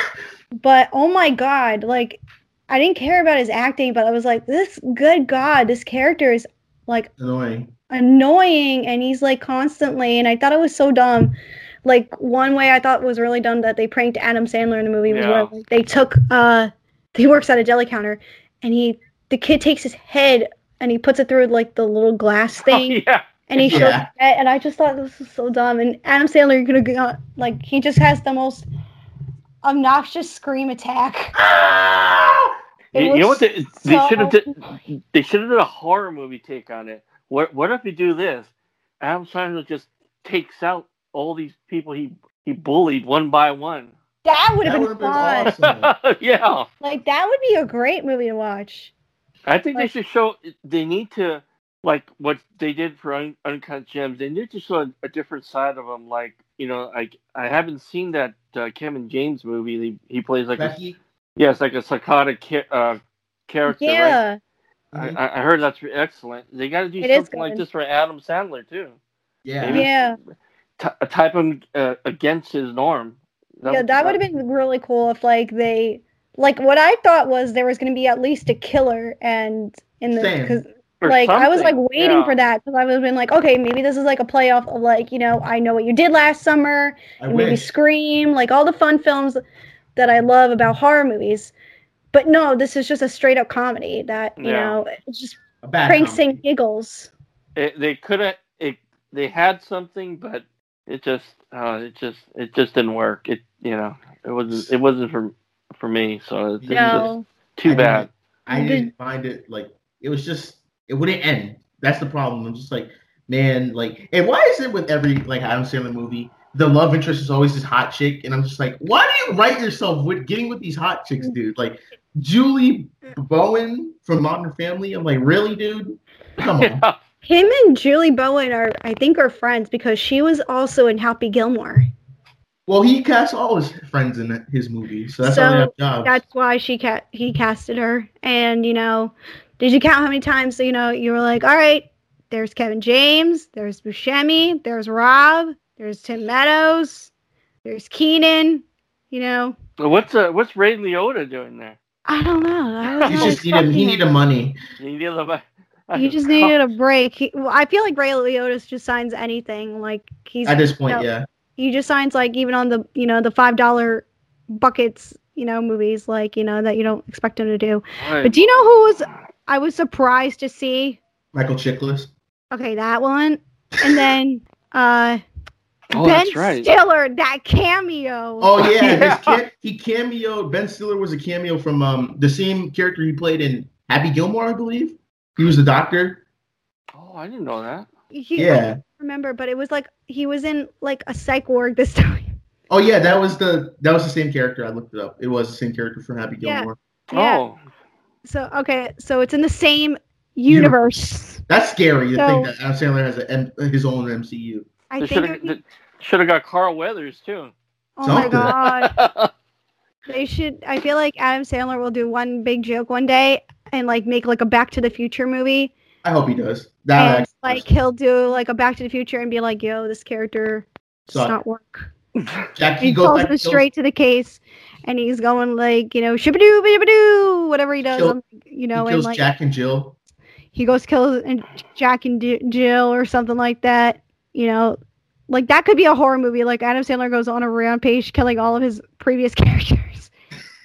but oh my God! Like I didn't care about his acting, but I was like, this good God, this character is like Annoying. Annoying, and he's like constantly, and I thought it was so dumb. Like one way I thought was really dumb that they pranked Adam Sandler in the movie was Yeah. where they took uh he works at a deli counter, and he the kid takes his head and he puts it through like the little glass Oh, thing yeah. and he shows Yeah. it, and I just thought this was so dumb. And Adam Sandler, you're gonna like he just has the most obnoxious scream attack. It You, you know what? They, they so- should have did. They should have did a horror movie take on it. What What if you do this? Adam Sandler just takes out all these people he he bullied one by one. That would have been would've been fun. awesome. yeah, Like that would be a great movie to watch. I think they should show. They need to like what they did for Un- Uncut Gems. They need to show a, a different side of them. Like you know, like I haven't seen that uh, Kevin James movie. He, he plays like a, Becky. yeah, like a psychotic ca- uh, character. right? Yeah, I, I I heard that's excellent. They got to do It is something like this for Adam Sandler too. Yeah. Maybe- yeah, T- type him uh, against his norm. yeah. That would have been really cool if like they like what I thought was there was gonna be at least a killer and in the because or like I was like waiting Yeah. for that because I was been like okay maybe this is like a playoff of like you know I know what you did last summer I and maybe wish. Scream, like all the fun films that I love about horror movies. But no, this is just a straight up comedy that, you Yeah. know, it's just pranks comedy. and giggles. It, they could have. It they had something, but it just uh, it just it just didn't work. It you know it wasn't it wasn't for for me. So it's No. just too I bad. didn't- I Did- didn't find it like it was just it wouldn't end. That's the problem. I'm just like, man, like, and why is it with every like Adam Sandler movie, the love interest is always this hot chick, and I'm just like, why do you write yourself with getting with these hot chicks, mm-hmm. dude? Like Julie Bowen from Modern Family. I'm like, really, dude? Come on. Yeah. Him and Julie Bowen are, I think, are friends because she was also in Happy Gilmore. Well, he casts all his friends in his movies, so that's So, how they have jobs. That's why she ca- he casted her. And you know, did you count how many times? So you know, you were like, all right, there's Kevin James, there's Buscemi, there's Rob, there's Tim Meadows, there's Kenan. You know, What's uh, what's Ray Liotta doing there? I don't know. I was He like, just needed he needed money. He needed a, He just needed a break. He, well, I feel like Ray Liotta just signs anything. Like he's At this point, you know, yeah. He just signs like even on the you know the five dollar buckets you know movies like you know that you don't expect him to do. But do you know who was I was surprised to see? Michael Chiklis. Okay, that one, and then uh Oh, Ben that's right. Stiller that cameo. Oh yeah, Yeah. his cam- he cameoed. Ben Stiller was a cameo from um the same character he played in Happy Gilmore, I believe. He was the doctor. Oh, I didn't know that. He- Yeah. don't remember, but it was like he was in like a psych ward this time. Oh yeah, that was the that was the same character. I looked it up. It was the same character from Happy Gilmore. Yeah. Oh, So okay, so it's in the same universe. That's scary to So- think that Adam Sandler has a, M- his own MCU. I they think. should have be- should have got Carl Weathers too. oh my god. They should. I feel like Adam Sandler will do one big joke one day and like make like a Back to the Future movie, I hope he does. That and actually like he'll do like a Back to the Future and be like, "Yo, this character does Suck. not work." Jack, he He goes calls back him and kills- straight to the case, and he's going like, you know, shibadoo, bidabadoo, whatever he does, Kill- you know, he and kills like Jack and Jill. he goes kills and Jack and D- Jill or something like that. You know, like that could be a horror movie. Like Adam Sandler goes on a rampage, killing all of his previous characters.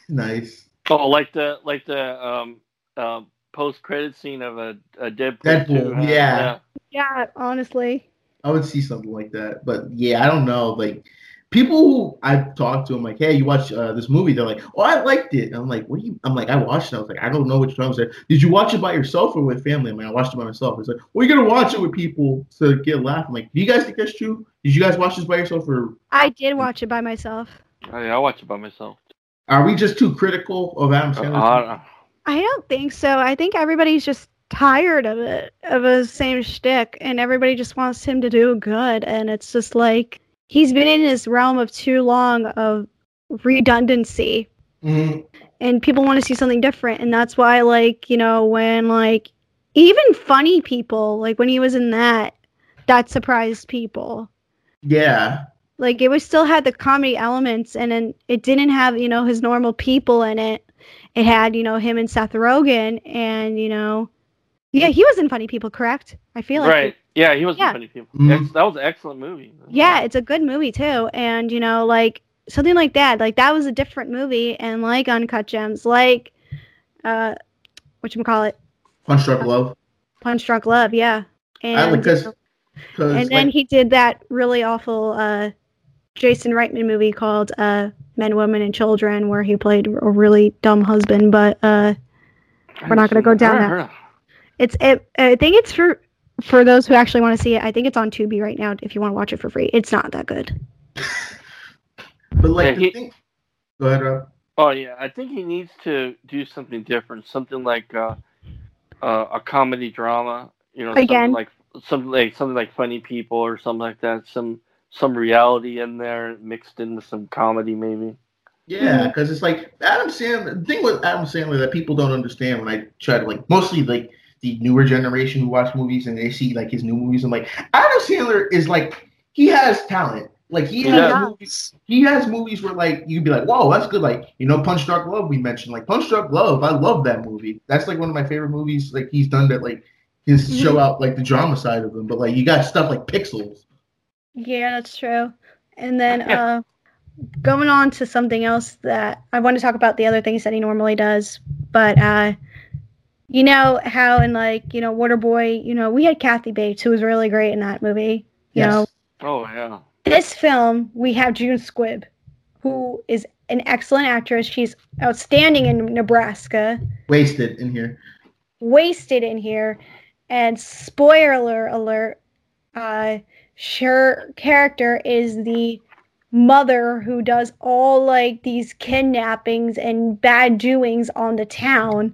Nice. Oh, like the like the um um post credit scene of a, a Deadpool. Deadpool, too, huh? yeah. Yeah, honestly. I would see something like that. But yeah, I don't know. Like people who I've talked to, I'm like, hey, you watch uh, this movie? They're like, oh, I liked it. And I'm like, what do you? I'm like, I watched it. I was like, I don't know what you're talking about. Did you watch it by yourself or with family? I mean, I watched it by myself. It's like, well, you're gonna watch it with people to get a laugh. I'm like, do you guys think that's true? Did you guys watch this by yourself, or I did watch it by myself. Oh, yeah, I watch it by myself. are we just too critical of Adam Uh, Sandler? uh, I don't think so. I think everybody's just tired of it, of his same shtick, and everybody just wants him to do good. And it's just like he's been in this realm of too long of redundancy, Mhm. and people want to see something different. And that's why, like, you know, when like even funny people, like when he was in that, that surprised people. Yeah. Like it was still had the comedy elements and then it didn't have, you know, his normal people in it. It had, you know, him and Seth Rogen and, you know, yeah, he was in Funny People, correct? I feel like right. Yeah, he was Yeah. in funny people. Mhm. That was an excellent movie. yeah, it's a good movie too. And you know, like something like that, like that was a different movie. And like Uncut Gems, like uh, what you call it, Punch Drunk Love. Punch Drunk Love, yeah. And I because and then he did that really awful uh, Jason Reitman movie called uh, Men, Women, and Children, where he played a really dumb husband. But uh, we're not gonna go down that. it's it. I think it's for for those who actually want to see it. I think it's on Tubi right now. If you want to watch it for free, it's not that good. but like Yeah, the he- thing. Go ahead, Rob. Oh yeah, I think he needs to do something different, something like uh, uh, a comedy drama. You know, Again. something like something like something like Funny People or something like that. Some some reality in there mixed in with some comedy, maybe. Yeah, because it's like Adam Sandler. The thing with Adam Sandler that people don't understand when I try to like mostly like the newer generation who watch movies and they see like his new movies. I'm like Adam Sandler is like he has talent. Like he He has does. movies. He has movies where like you'd be like, whoa, that's good. Like you know, Punch Drunk Love we mentioned. Like Punch Drunk Love, I love that movie. That's like one of my favorite movies. Like he's done that. Like his Mhm. show out like the drama side of him. But like you got stuff like Pixels. Yeah, that's true. And then uh, going on to something else that I want to talk about the other things that he normally does, but uh, you know how in like you know Waterboy, you know we had Kathy Bates who was really great in that movie. You Yes. know Oh yeah. this film we have June Squibb, who is an excellent actress. She's outstanding in Nebraska. Wasted in here. wasted in here. And spoiler alert, uh, her character is the mother who does all like these kidnappings and bad doings on the town.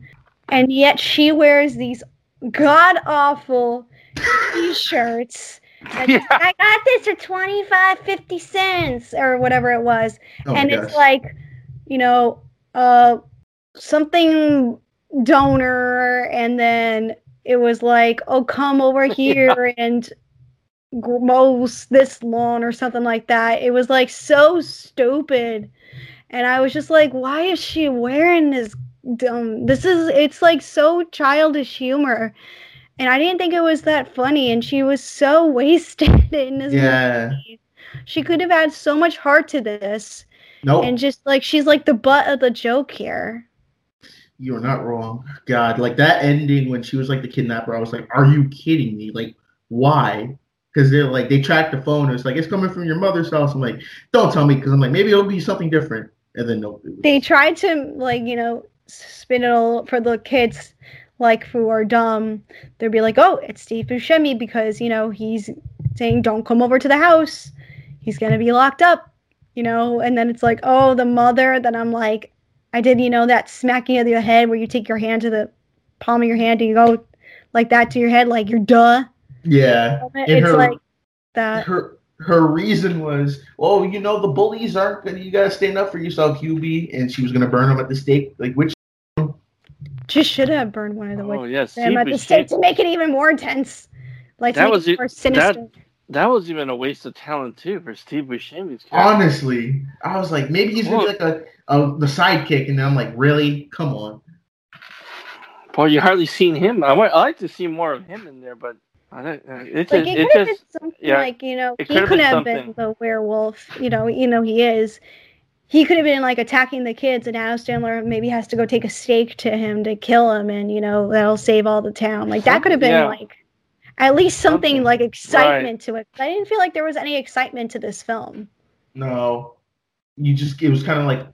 And yet she wears these god awful t shirts. Yeah. I got this for 25, 50 cents or whatever it was Oh and gosh. it's like you know uh something donor and then it was like oh come over here and gr- mow s- this lawn or something like that it was like so stupid and i was just like why is she wearing this dumb this is it's like so childish humor and i didn't think it was that funny and she was so wasted in this Yeah. movie she could have had so much heart to this Nope. and just like she's like the butt of the joke here. You are not wrong. God, like that ending when she was like the kidnapper, I was like, are you kidding me? Like, why? Because they're like, they tracked the phone. It's like, it's coming from your mother's house. I'm like, don't tell me. Because I'm like, maybe it'll be something different. And then, nope. They tried to like you know spin it all for the kids like who are dumb. They'd be like, oh, it's Steve Buscemi because you know he's saying don't come over to the house. He's gonna be locked up, you know. And then it's like, oh, the mother. Then I'm like, I did you know that smacking of your head where you take your hand to the palm of your hand and you go like that to your head, like you're duh. yeah. It's her, like that. her, her reason was, oh, you know, the bullies aren't to, you got to stand up for yourself, Hubie. And she was going to burn them at the stake. Like, which, Just should have burned one of the witches. Oh yes. them at the stake to make it even more intense. Like That was it it- more sinister. that- That was even a waste of talent too for Steve Buscemi's character. honestly, I was like, maybe he's going to be like a, a, the sidekick. And then I'm like, really? Come on. Boy, you hardly seen him. I I like to see more of him in there, but I don't. uh, It like just, it it could have just been something yeah, like you know he could have could been have been the werewolf. You know, you know he is. He could have been like attacking the kids, and Adam Sandler maybe has to go take a stake to him to kill him, and you know that'll save all the town. Like that could have been Yeah. like at least something, Something. like excitement to it. I didn't feel like there was any excitement to this film. No, you just it was kind of like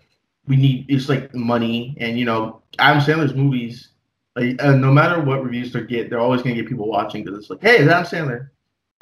we need it's like money and you know Adam Sandler's movies like uh, no matter what reviews they get they're always gonna get people watching because it's like hey it's Adam Sandler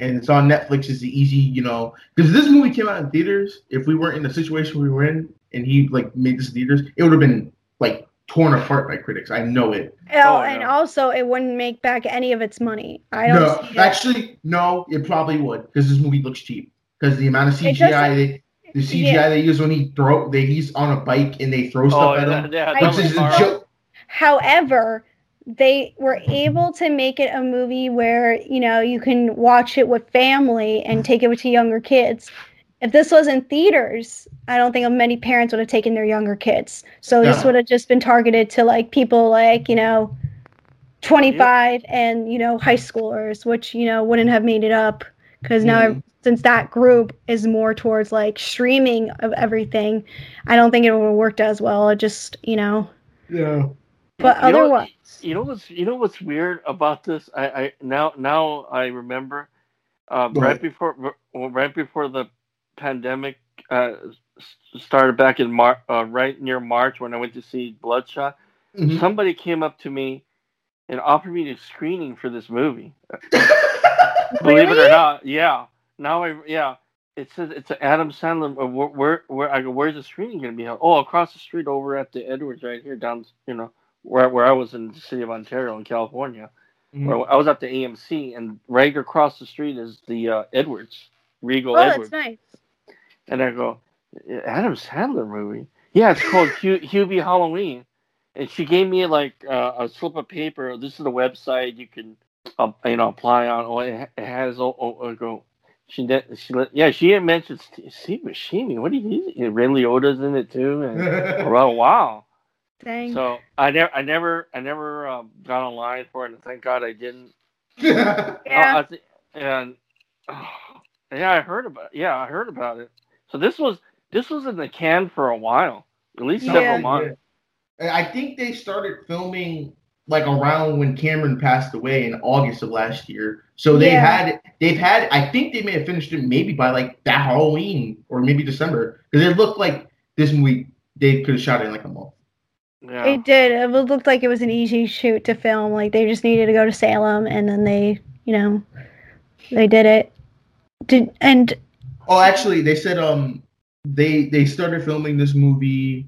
and it's on Netflix it's the easy you know because this movie came out in theaters if we weren't in the situation we were in and he like made this in theaters it would have been like torn apart by critics I know it Oh, Oh, and no. also it wouldn't make back any of its money. I don't no see actually no it probably would because this movie looks cheap because the amount of CGI they, the CGI Yeah. they use when he throw they he's on a bike and they throw oh, stuff oh at him yeah, which is a joke. However, they were able to make it a movie where you know you can watch it with family and take it to younger kids. If this was in theaters, I don't think many parents would have taken their younger kids. So this would have just been targeted to like people like you know, twenty five and you know high schoolers, which you know wouldn't have made it up because now Mhm. since that group is more towards like streaming of everything, I don't think it would have worked as well. It just you know, Yeah. But You know otherwise. You know what's you know what's weird about this? I, I now now I remember uh, right before right before the pandemic uh, started back in Mar- uh, right near March when I went to see Bloodshot. Mhm. Somebody came up to me and offered me a screening for this movie. Believe it or not, yeah. Now I yeah. It says it's an Adam Sandler. uh, Where, where where I go? Where's the screening going to be held? Oh, across the street over at the Edwards, right here down. You know where where I was in the city of Ontario in California. Mhm. Where I was at the AMC, and right across the street is the uh, Edwards, Regal Oh, that's Edwards. nice. And I go, Adam Sandler movie? Yeah, it's called Hu- Hubie Halloween. And she gave me like uh, a slip of paper. This is the website you can, uh, you know, apply on. Oh, it, it has. Oh, oh, oh, go. She did. She let. Yeah, she had mentioned Steve Steve Buscemi. What do you? Ray Liotta's in it too. And well, wow. Dang. So I never, I never, I never um, got online for it, and thank God I didn't. yeah. I, I thi- and oh, yeah, I heard about. Yeah, I heard about it. So this was this was in the can for a while, at least several months. And I think they started filming like around when Cameron passed away in August of last year. So they Yeah. had they've had I think they may have finished it maybe by like that Halloween or maybe December because it looked like this movie they could have shot it in like a month. Yeah. It did. It looked like it was an easy shoot to film. Like they just needed to go to Salem, and then they, you know, they did it. Did and Oh, actually, they said um they they started filming this movie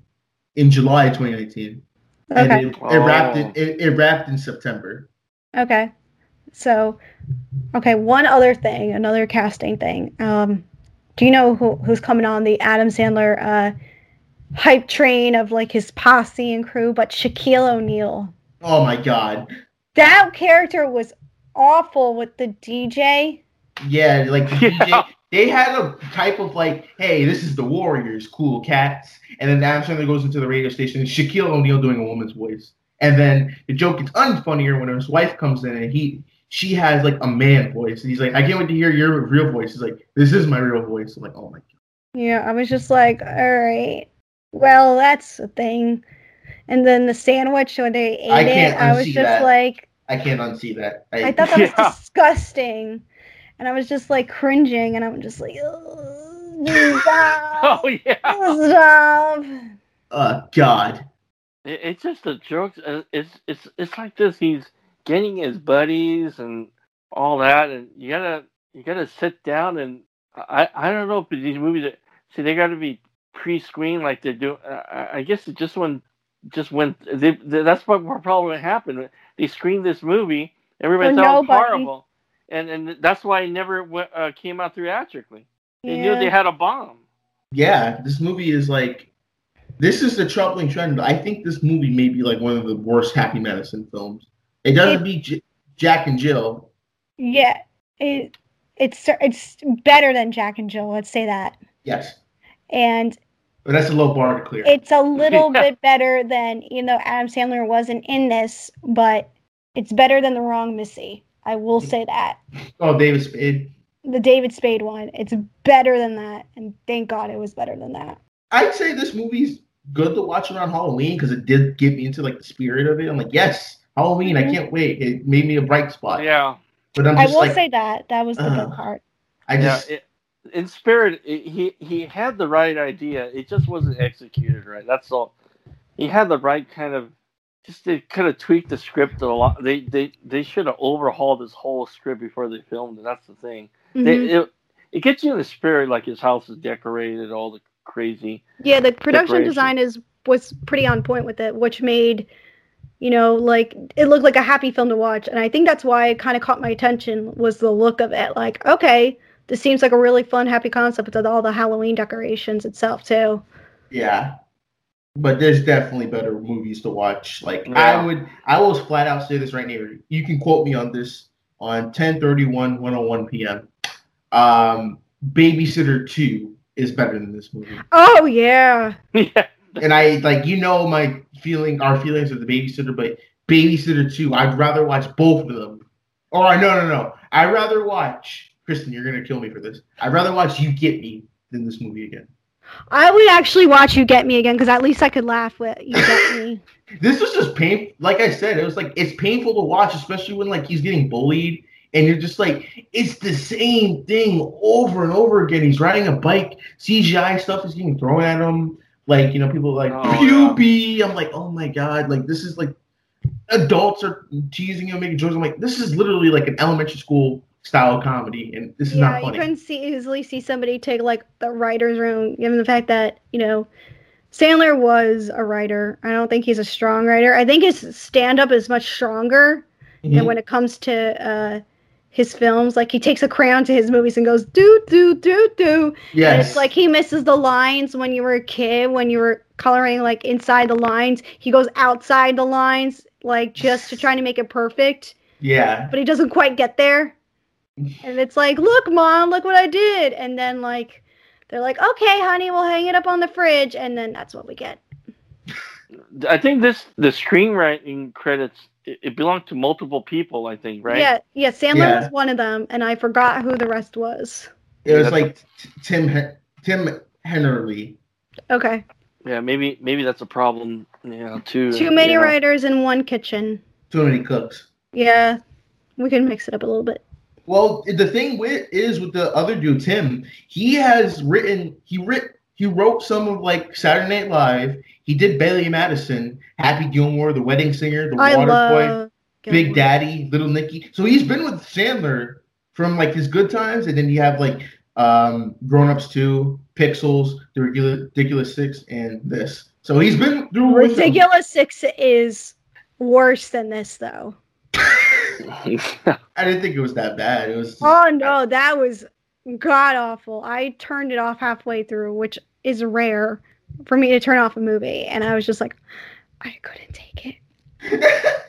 in July 2019, and it, it wrapped Oh. in, it, it wrapped in September. okay. So, okay. One other thing, another casting thing. Um, do you know who who's coming on the Adam Sandler uh hype train of like his posse and crew? But Shaquille O'Neal. Oh my god, That character was awful with the DJ. yeah, like the Yeah. DJ, they had a type of like, hey, this is the Warriors, cool cats, and then Adam Sandler goes into the radio station, and Shaquille O'Neal doing a woman's voice, and then the joke gets unfunnier when his wife comes in and he. She has like a man voice. And he's like, I can't wait to hear your real voice. He's like, this is my real voice. I'm like, oh my god. Yeah, I was just like, all right, well, that's a thing. And then the sandwich when they ate I it, can't I was just that. like, I can't unsee that. I thought that was disgusting, and I was just like cringing, and I'm just like, stop, Oh yeah. stop. uh, God. It, it's just a joke. Uh, It's it's it's like this. He's getting his buddies and all that, and you gotta you gotta sit down and I I don't know if these movies are, see they got to be pre-screened like they do. doing. I, I guess it just went just went. They, they, that's what probably happened. They screened this movie. Everybody For thought it was horrible, and and that's why it never went, uh, came out theatrically. They knew they had a bomb. Yeah, this movie is like, this is the troubling trend. I think this movie may be like one of the worst Happy Madison films. It doesn't It- beat J- Jack and Jill. Yeah, it it's it's better than Jack and Jill. Let's say that, Yes, and but that's a low bar to clear. it's a little Yeah. bit better than you know Adam Sandler wasn't in this, but it's better than the wrong Missy. I will say that oh, David Spade. the David Spade one. It's better than that, and thank God it was better than that. I'd say this movie's good to watch around Halloween because it did get me into like the spirit of it. I'm like, yes, Halloween. I Mhm. can't wait. It made me a bright spot. Yeah. But I'm I will like, say that that was the uh, good part. I just yeah, it, in spirit, it, he he had the right idea. It just wasn't executed right. That's all. He had the right kind of. Just they could have tweaked the script a lot. They they they should have overhauled this whole script before they filmed it. That's the thing. They, Mhm. it, it gets you in the spirit, like his house is decorated, all the crazy. Yeah, the production decoration. design is was pretty on point with it, which made you know like it looked like a happy film to watch, and I think that's why it kind of caught my attention was the look of it. Like, okay, this seems like a really fun, happy concept with all the Halloween decorations itself too. yeah. but there's definitely better movies to watch. Like Yeah. I would, I will flat out say this right now. You can quote me on this on 10:31 101 p.m. Um, Babysitter Two is better than this movie, Oh yeah. yeah. and I like you know my feeling, our feelings of the Babysitter, but Babysitter Two, I'd rather watch both of them. Or I no, no, no, I'd rather watch. Kristen, you're gonna kill me for this. I'd rather watch You Get Me than this movie again. I would actually watch you get me again because at least I could laugh with you get me. This was just pain. Like I said, it was like it's painful to watch, especially when like he's getting bullied, and you're just like, it's the same thing over and over again. He's riding a bike, CGI stuff is getting thrown at him. Like you know, people are like Oh, puberty. I'm like, oh my god, like this is like adults are teasing him, making jokes. I'm like, this is literally like an elementary school style comedy, and this is yeah, not you funny. couldn't see easily see somebody take like the writer's room, given the fact that you know Sandler was a writer. I don't think he's a strong writer. I think his stand up is much stronger Mhm. than when it comes to uh, his films. Like he takes a crayon to his movies and goes do do do do. And Yes, it's like he misses the lines when you were a kid, when you were coloring like inside the lines. He goes outside the lines, like just to try to make it perfect, yeah, but he doesn't quite get there. And it's like, look, mom, look what I did. And then like they're like, okay, honey, we'll hang it up on the fridge, and then that's what we get. I think this the screenwriting credits it, it belonged to multiple people. I think right. Yeah, yeah. Sandler Yeah. was one of them, and I forgot who the rest was. it was That's- like T- Tim Hen- Tim Hennerly. Okay, Yeah, maybe maybe that's a problem. Yeah, too. too many you know. writers in one kitchen. Too many cooks. Yeah, we can mix it up a little bit. Well, the thing with is with the other dude, Tim. He has written. He writ. He wrote some of like Saturday Night Live. He did Billy Madison, Happy Gilmore, The Wedding Singer, The I Water Boy, Big Daddy, Little Nicky. So he's been with Sandler from like his good times, and then you have like um Grown Ups Two, Pixels, The Ridiculous, Ridiculous Six, and this. So he's been through. Ridiculous Six is worse than this, though. I didn't think it was that bad. It was. Oh no, that was god awful. I turned it off halfway through, which is rare for me to turn off a movie, and I was just like, I couldn't take it.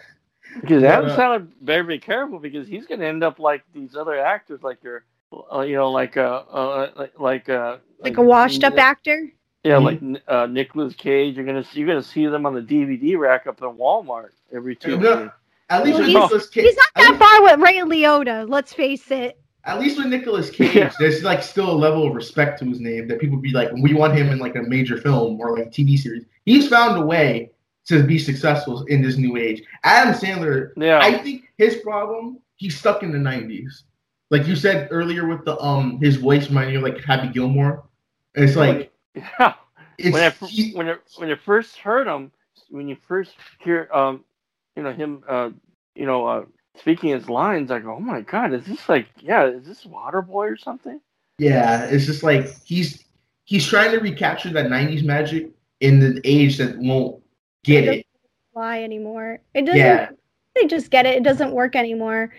Because Adam Yeah. Sandler better be careful because he's going to end up like these other actors, like your, uh, you know, like uh, uh like like uh, Like a washed up actor. Yeah, Mhm. like uh, Nicolas Cage. You're gonna see, you're gonna see them on the DVD rack up in Walmart every two No, days. At least Well, with he's- Nicolas Cage. He's not that least- far with Ray Liotta. Let's face it. At least with Nicolas Cage, Yeah. there's like still a level of respect to his name that people be like, we want him in like a major film or like TV series. He's found a way to be successful in this new age. Adam Sandler, Yeah, I think his problem, he's stuck in the '90s. Like you said earlier with the um, his voice reminding you of like Happy Gilmore. It's like yeah. it's when I he- when I, when I first heard him, when you first hear um, you know him uh, you know uh, speaking his lines, I go, oh my god, is this like yeah, is this Waterboy or something? Yeah, it's just like he's he's trying to recapture that '90s magic in the age that won't get It it. Fly anymore. It doesn't. Yeah, They just get it. It doesn't work anymore.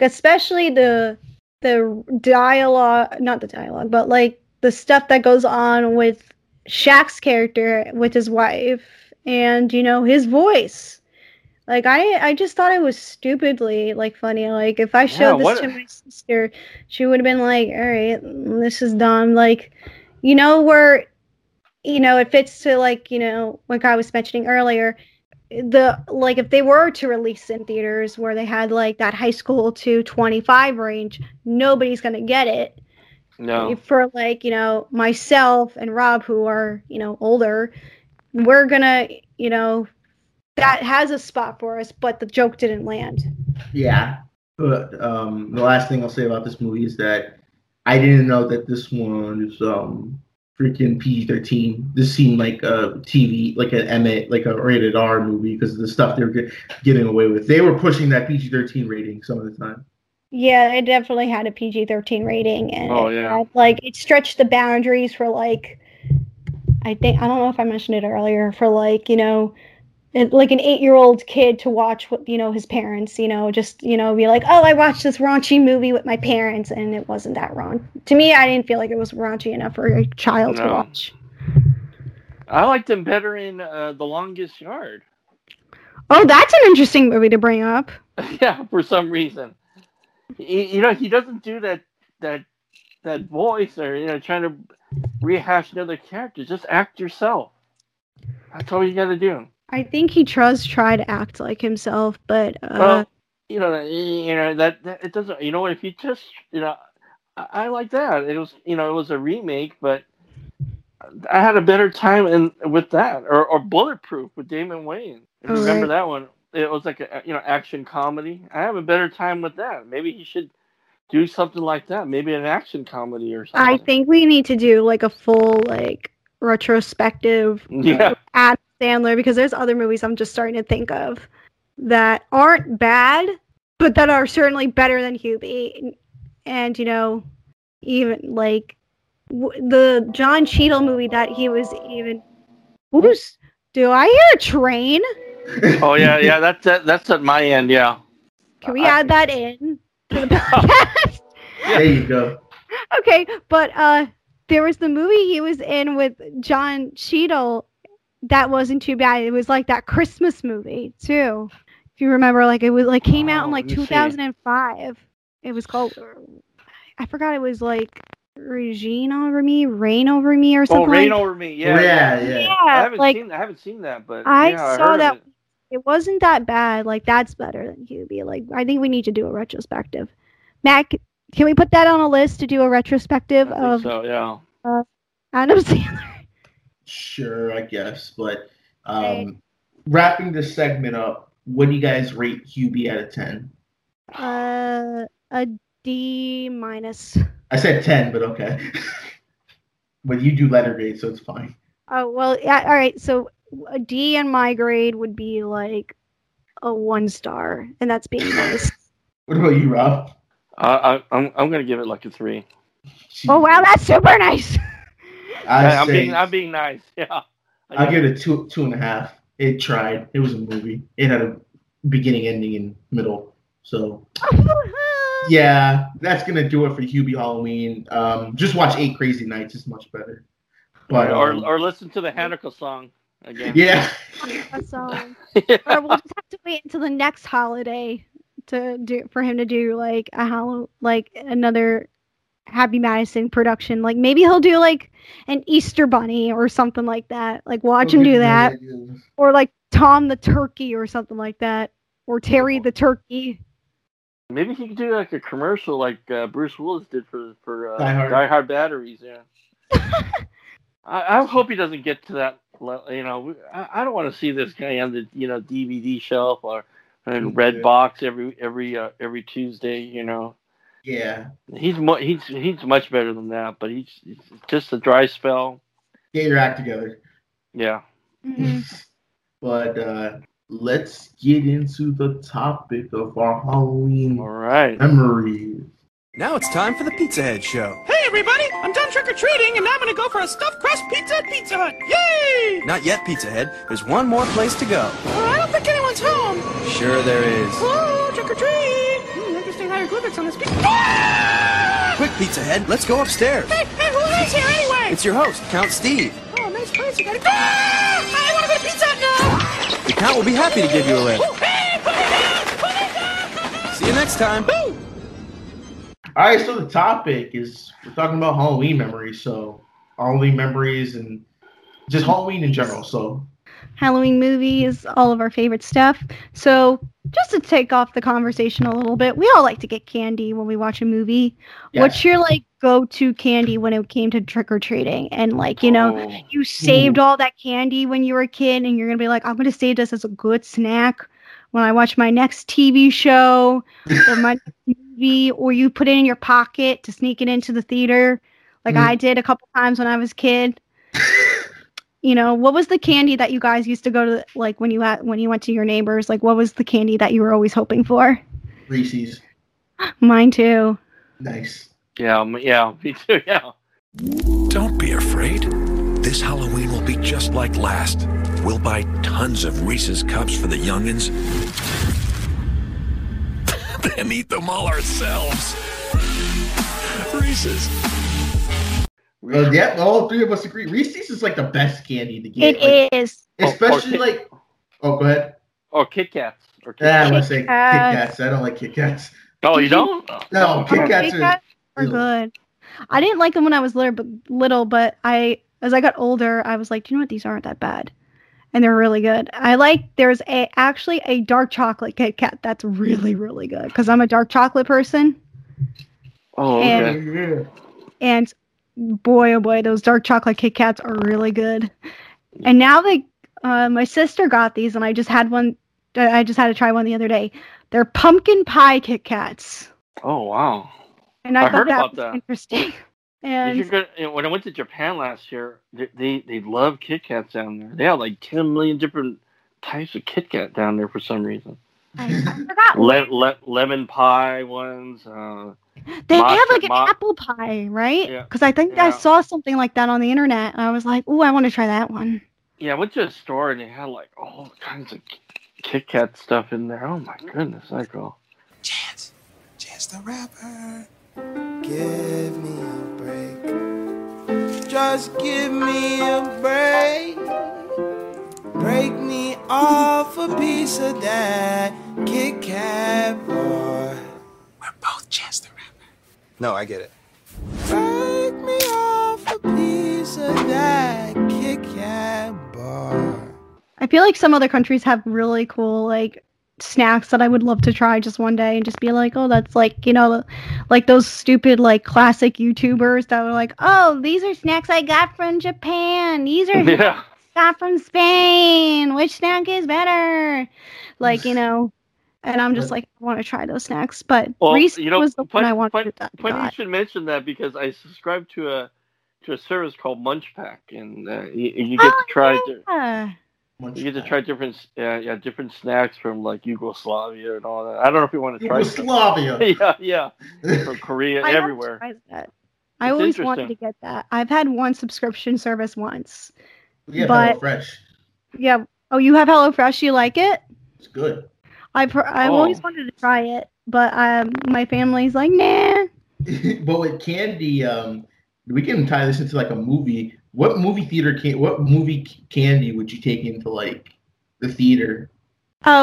Especially the the dialogue, not the dialogue, but like the stuff that goes on with Shaq's character with his wife, and you know his voice. Like I, I just thought it was stupidly like funny. Like if I showed Yeah, this what- to my sister, she would have been like, "All right, mm, this is dumb." Like, you know where, you know, it fits to like you know like I was mentioning earlier the like if they were to release in theaters where they had like that high school to 25 range nobody's going to get it No, for like you know myself and rob who are you know older we're going to you know that has a spot for us but the joke didn't land yeah. But um, the last thing I'll say about this movie is that I didn't know that this one is um freaking PG-13. This seemed like a TV, like an M, like a rated R movie because of the stuff they were get, getting away with. They were pushing that PG-13 rating some of the time. yeah it definitely had a pg-13 rating and Oh, it yeah. had, like it stretched the boundaries for like i think i don't know if i mentioned it earlier for like you know it- like an eight-year-old kid to watch what you know his parents you know just you know be like oh i watched this raunchy movie with my parents and it wasn't that wrong to me i didn't feel like it was raunchy enough for a child to watch I liked him better in uh, The Longest Yard. Oh, that's an interesting movie to bring up. yeah, for some reason. He, you know, he doesn't do that that that voice or you know trying to rehash another character. Just act yourself. That's all you got to do. I think he does try to act like himself, but uh, Well, you know, you know that, that it doesn't. You know? If you just, you know, I, I like that. It was, you know, it was a remake, but I had a better time in with that, or or Bulletproof with Damon Wayans. If you Oh, remember right. that one? It was like a you know action comedy. I have a better time with that. Maybe he should do something like that. Maybe an action comedy or something. I think we need to do like a full like retrospective Yeah. Adam Sandler because there's other movies I'm just starting to think of that aren't bad, but that are certainly better than Hubie. And you know, even like w- the John Cheadle movie that he was even. Who's? Do I hear a train? oh yeah, yeah. That's that, that's at my end. Yeah. Can we add that in to the podcast? There you go. okay, but uh there was the movie he was in with John Cheadle that wasn't too bad. It was like that Christmas movie too. If you remember, like it was like came out in Oh, like let see. 2005. It was called I forgot it was like Regine over me, Reign over me, or oh, something. Oh. Rain like- over me. Yeah. yeah, yeah. Yeah, I haven't like seen I haven't seen that, but I yeah, saw heard that- it. it wasn't that bad. Like that's better than Hubie. Like I think we need to do a retrospective. Mac, can we put that on a list to do a retrospective I think of so yeah. Uh, Adam Sandler? Sure, I guess. But Okay. um, wrapping this segment up, what do you guys rate Hubie out of ten? Uh, a D minus. I said ten, but okay. but you do letter grade, so it's fine. Oh well, yeah. All right. So a D in my grade would be like a one star, and that's being nice. What about you, Rob? I, I, I'm I'm gonna give it like a three. oh wow, that's super nice. I I, am say, being I'm being nice. Yeah. I'll give it a two two and a half. It tried. It was a movie. It had a beginning, ending, and middle. So yeah, that's gonna do it for Hubie Halloween. Um, just watch Eight Crazy Nights. It's much better. But or um, or listen to the Hanukkah song again. yeah, That's all. Or we'll just have to wait until the next holiday to do for him to do like a Hallow like another Happy Madison production. Like maybe he'll do like an Easter Bunny or something like that. Like watch him do that, or like Tom the Turkey or something like that, or Terry the Turkey. Maybe he could do like a commercial like uh, Bruce Willis did for for uh, Die Hard. Die Hard batteries. Yeah. I, I hope he doesn't get to that. You know, I, I don't want to see this guy on the you know DVD shelf or in Red Box every every uh, every Tuesday. You know, yeah. he's mu- he's he's much better than that. But he's, he's just a dry spell. Get your act together. Yeah. Mhm. But uh, let's get into the topic of our Halloween All right. memories. Now it's time for the Pizza Head Show. Hey everybody, I'm done trick or treating and now I'm gonna go for a stuffed crust pizza at Pizza Hut. Yay! Not yet, Pizza Head. There's one more place to go. Oh, I don't think anyone's home. Sure there is. Whoa, interesting hieroglyphics on this pizza. Ah! Quick, Pizza Head, let's go upstairs. Hey, hey, who is here anyway? It's your host, Count Steve. Oh, nice place. You got it. Ah! I wanna go to Pizza Hut now. The Count will be happy to give you a lift. Ooh, hey, put me down, put me down. See you next time. Woo! All right, so the topic is we're talking about Halloween memories. So Halloween memories and just Halloween in general. So Halloween movies, all of our favorite stuff. So, just to take off the conversation a little bit, we all like to get candy when we watch a movie. Yes. What's your like go-to candy when it came to trick or treating? And like, you know, Oh. you saved all that candy when you were a kid and you're going to be like, I'm going to save this as a good snack when I watch my next TV show or my movie or you put it in your pocket to sneak it into the theater like Mm. I did a couple times when I was a kid. you know, what was the candy that you guys used to go to like when you had when you went to your neighbors? Like what was the candy that you were always hoping for? Reese's, Mine too. nice. Yeah. m- Yeah. Me too. Yeah. Don't be afraid. This Halloween will be just like last. We'll buy tons of Reese's cups for the youngins. then eat them all ourselves. Reese's. Uh, yeah, all three of us agree. Reese's is like the best candy to get. It like, is. especially Kit- like. Oh, go ahead. Or Kit Kats. Or Kit Yeah, I'm Kats. gonna say Kit Kats. Kats. I don't like Kit Kats. Oh, you don't? No, Kit Oh, Kats Kit are. Kats are ew. good. I didn't like them when I was little, but little, but I as I got older, I was like, you know what, these aren't that bad, and they're really good. I like there's a actually a dark chocolate Kit Kat that's really really good because I'm a dark chocolate person, Oh, okay. And- Yeah. and boy oh boy, those dark chocolate Kit Kats are really good. And now they, uh, my sister got these, and I just had one. I just had to try one the other day. They're pumpkin pie Kit Kats, oh, wow. and I, I thought heard that about that. interesting. And you know, when I went to Japan last year, they, they they love Kit Kats down there. They have like ten million different types of Kit Kat down there for some reason. I, I forgot. Le- le- lemon pie ones. Uh, They Matcha- have like an ma- apple pie, right? Yeah. Because I think I saw something like that on the internet, and I was like, "Ooh, I want to try that one." yeah, I went to a store and they had like all kinds of Kit Kat stuff in there. Oh my goodness, I go. Chance. Chance the rapper. Give me a break. Just give me a break. Break me off a piece of that Kit Kat bar. We're both Chance the rapper. No, I get it. Break me off a piece of that Kit Kat bar. I feel like some other countries have really cool like snacks that I would love to try just one day and just be like, "Oh, that's like you know, like those stupid like classic YouTubers that were like, oh, these are snacks I got from Japan. These are Yeah. got from Spain. Which snack is better?" Like you know. And I'm just like, I want to try those snacks, but Well, Reese you know, was the fun- one I wanted fun- to Funny you should mention that because I subscribe to a to a service called Munchpak, and uh, you, you get to try di- you get to try different uh, yeah different snacks from like Yugoslavia and all that. I don't know if you want to try. Yugoslavia. yeah, yeah, from Korea, I everywhere. that. I It's always wanted to get that. I've had one subscription service once. Yeah, but fresh. yeah. Oh, you have HelloFresh. You like it? It's good. I've I've Oh. always wanted to try it, but um, my family's like, nah. but with candy, um, we can tie this into like a movie. What movie theater can? What movie candy would you take into like the theater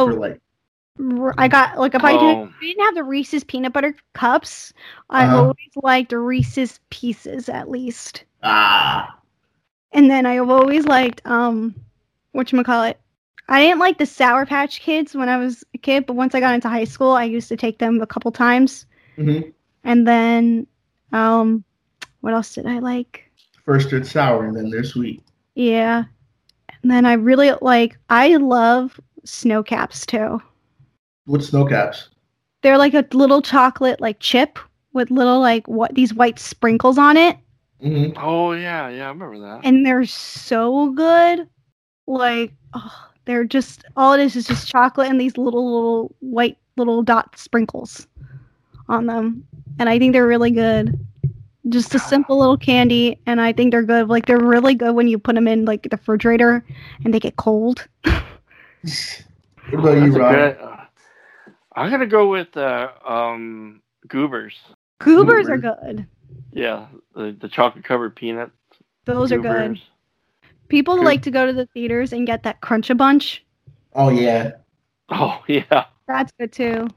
for Oh, like? I got like if I Oh. didn't, I didn't have the Reese's peanut butter cups, I Uh-huh. always liked Reese's pieces at least. Ah, And then I've always liked um, what you call it? I didn't like the Sour Patch Kids when I was a kid, but once I got into high school, I used to take them a couple times. Mhm. And then, um, what else did I like? first they're sour and then they're sweet. Yeah. And then I really like, I love Sno-Caps too. What Sno-Caps? They're like a little chocolate like chip with little like what these white sprinkles on it. Mm-hmm. Oh yeah, yeah, I remember that. and they're so good. Like, oh, they're just all it is is just chocolate and these little little white little dot sprinkles on them, and I think they're really good. Just a simple little candy, and I think they're good. Like they're really good when you put them in like the refrigerator and they get cold. What about you, That's a Rob? good- uh, I'm gonna go with uh, um, Goobers. Goobers are good. Yeah, the, the chocolate covered peanuts. Those are good. Goobers. People Good. like to go to the theaters and get that crunch a bunch. Oh yeah. Oh yeah. That's good too.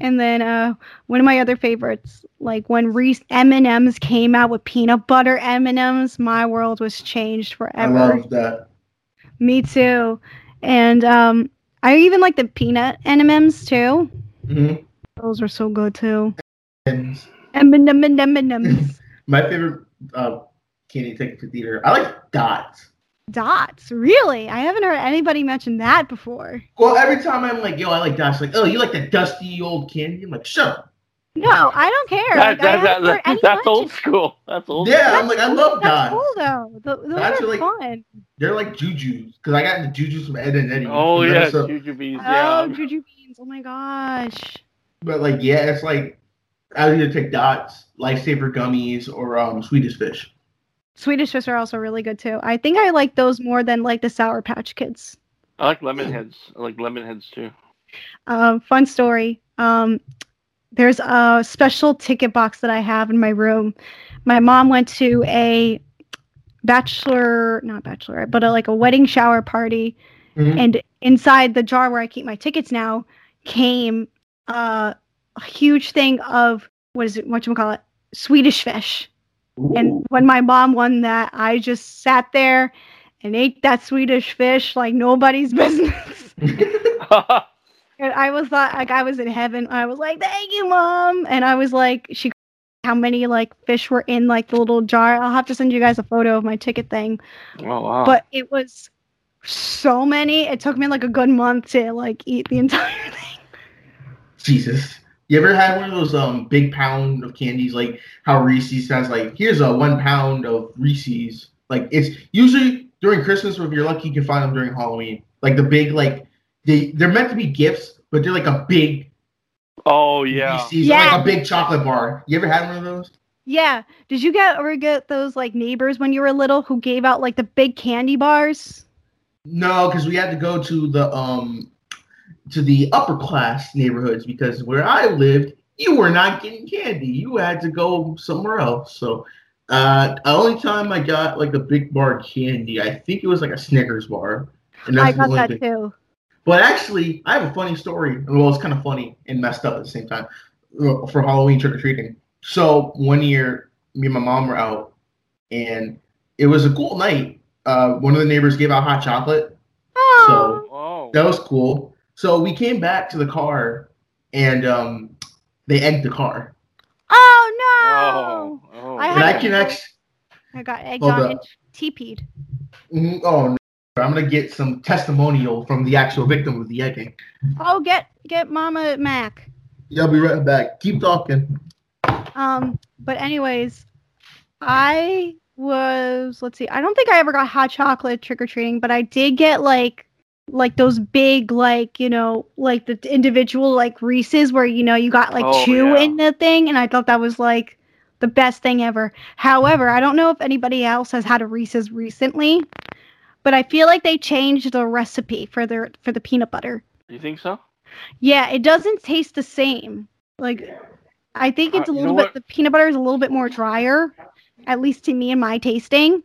And then uh, one of my other favorites, like when Reese M and M's came out with peanut butter M and M's, my world was changed forever. I love that. Me too. And um, I even like the peanut M and M's too. Mhm. Those are so good too. M and M and M and M's. my favorite uh, candy to take to theater. I like dots. Dots, really? I haven't heard anybody mention that before. Well, every time I'm like, yo, I like dots. Like, oh, you like the dusty old candy? I'm like, shut up. No, I don't care. That, Like, I that, haven't that, heard any that's old school. That's old. Yeah, I'm like, I love That's dots. cool though. Th- those Dots are are like- fun. They're like jujus because I got the jujus from Ed and Eddie. Oh yeah, so- jujubes. Oh, Yeah. Juju beans. Oh my gosh. but like, yeah, it's like I would either take dots, lifesaver gummies, or um, Swedish fish. Swedish fish are also really good too. I think I like those more than like the Sour Patch Kids. I like lemon heads. I like lemon heads too. Um, fun story. Um, there's a special ticket box that I have in my room. My mom went to a bachelor, not bachelorette, but a, like a wedding shower party, Mhm. and inside the jar where I keep my tickets now came uh, a huge thing of what is it? What you call it? Swedish fish. And when my mom won that, I just sat there and ate that Swedish fish like nobody's business. and I was like, like I was in heaven. I was like, "Thank you, mom." And I was like, she how many like fish were in like the little jar. I'll have to send you guys a photo of my ticket thing. Oh wow. But it was so many. It took me like a good month to like eat the entire thing. Jesus. You ever had one of those um big pound of candies like how Reese's has like here's a one pound of Reese's. Like it's usually during Christmas or if you're lucky you can find them during Halloween. Like the big like they they're meant to be gifts, but they're like a big oh yeah. Reese's Yeah. like a big chocolate bar. You ever had one of those? Yeah. Did you get ever get those like neighbors when you were little who gave out like the big candy bars? No, because we had to go to the um to the upper class neighborhoods because where I lived, you were not getting candy. You had to go somewhere else. So uh the only time I got like a big bar of candy, I think it was like a Snickers bar. And I the got that thing- too. But actually, I have a funny story. Well, it's kind of funny and messed up at the same time uh, for Halloween trick or treating. So one year, me and my mom were out, and it was a cool night. Uh, one of the neighbors gave out hot chocolate, so Oh. that was cool. So we came back to the car, and um, they egged the car. Oh no! Oh. I And I can actually, I got egged on up. and TP'd. mm, oh no, I'm gonna get some testimonial from the actual victim of the egging. Oh, get get Mama Mac. Yeah, I'll be right back. Keep talking. Um, but anyways, I was let's see. I don't think I ever got hot chocolate trick or treating, but I did get like like those big like you know like the individual like Reese's where you know you got like Oh, two yeah. in the thing, and I thought that was like the best thing ever. However, I don't know if anybody else has had a Reese's recently, but I feel like they changed the recipe for their for the peanut butter. You think so? Yeah, it doesn't taste the same. Like, I think it's Uh, a little bit. The peanut butter is a little bit more drier, at least to me and my tasting.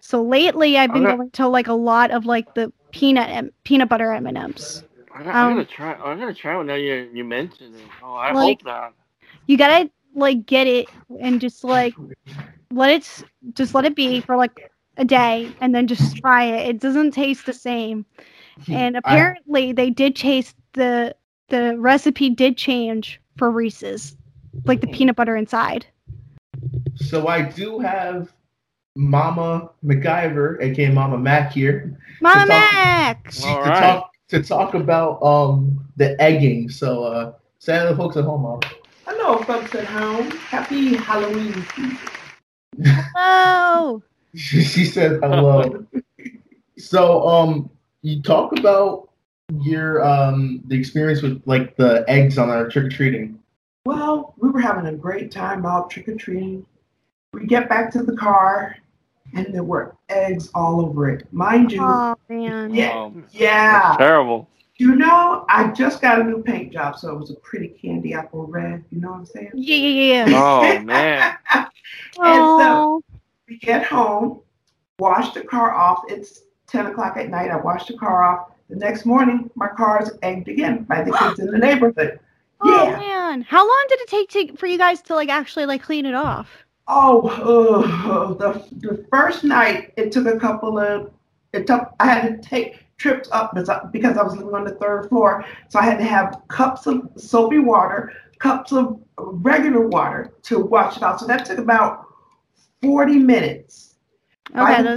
So lately, I've been Okay. going to like a lot of like the peanut M- peanut butter M and M's. I, I'm gonna Um, try. I'm gonna try one now. You you mentioned it. Oh, I Like- hope not. You gotta like get it and just like let it just let it be for like a day and then just try it. It doesn't taste the same. And I- apparently, they did taste the the recipe did change for Reese's, like the peanut butter inside. So I do have Mama MacGyver, aka Mama Mac here, Mama To talk- Max. All to right. talk to talk about um the egging. So uh say hello to the folks at home, Mama. Hello, folks at home. Happy Halloween season. Oh, she she said hello. so um you talk about your um the experience with like the eggs on our trick or treating. Well, we were having a great time out trick or treating. We get back to the car, and there were eggs all over it. Mind you, oh man. Yeah. Oh, yeah. that's terrible. You know, I just got a new paint job, so it was a pretty candy apple red. You know what I'm saying? Yeah, yeah, yeah. Oh man. And Oh, so we get home, wash the car off. It's 10 o'clock at night. I wash the car off. The next morning, my car is egged again by the kids in the neighborhood. oh Yeah. man. How long did it take to, for you guys to like actually like clean it off? Oh, uh, the, the first night, it took a couple of, it took, I had to take trips up because I, because I was living on the third floor. So I had to have cups of soapy water, cups of regular water to wash it out. So that took about 40 minutes. Okay, By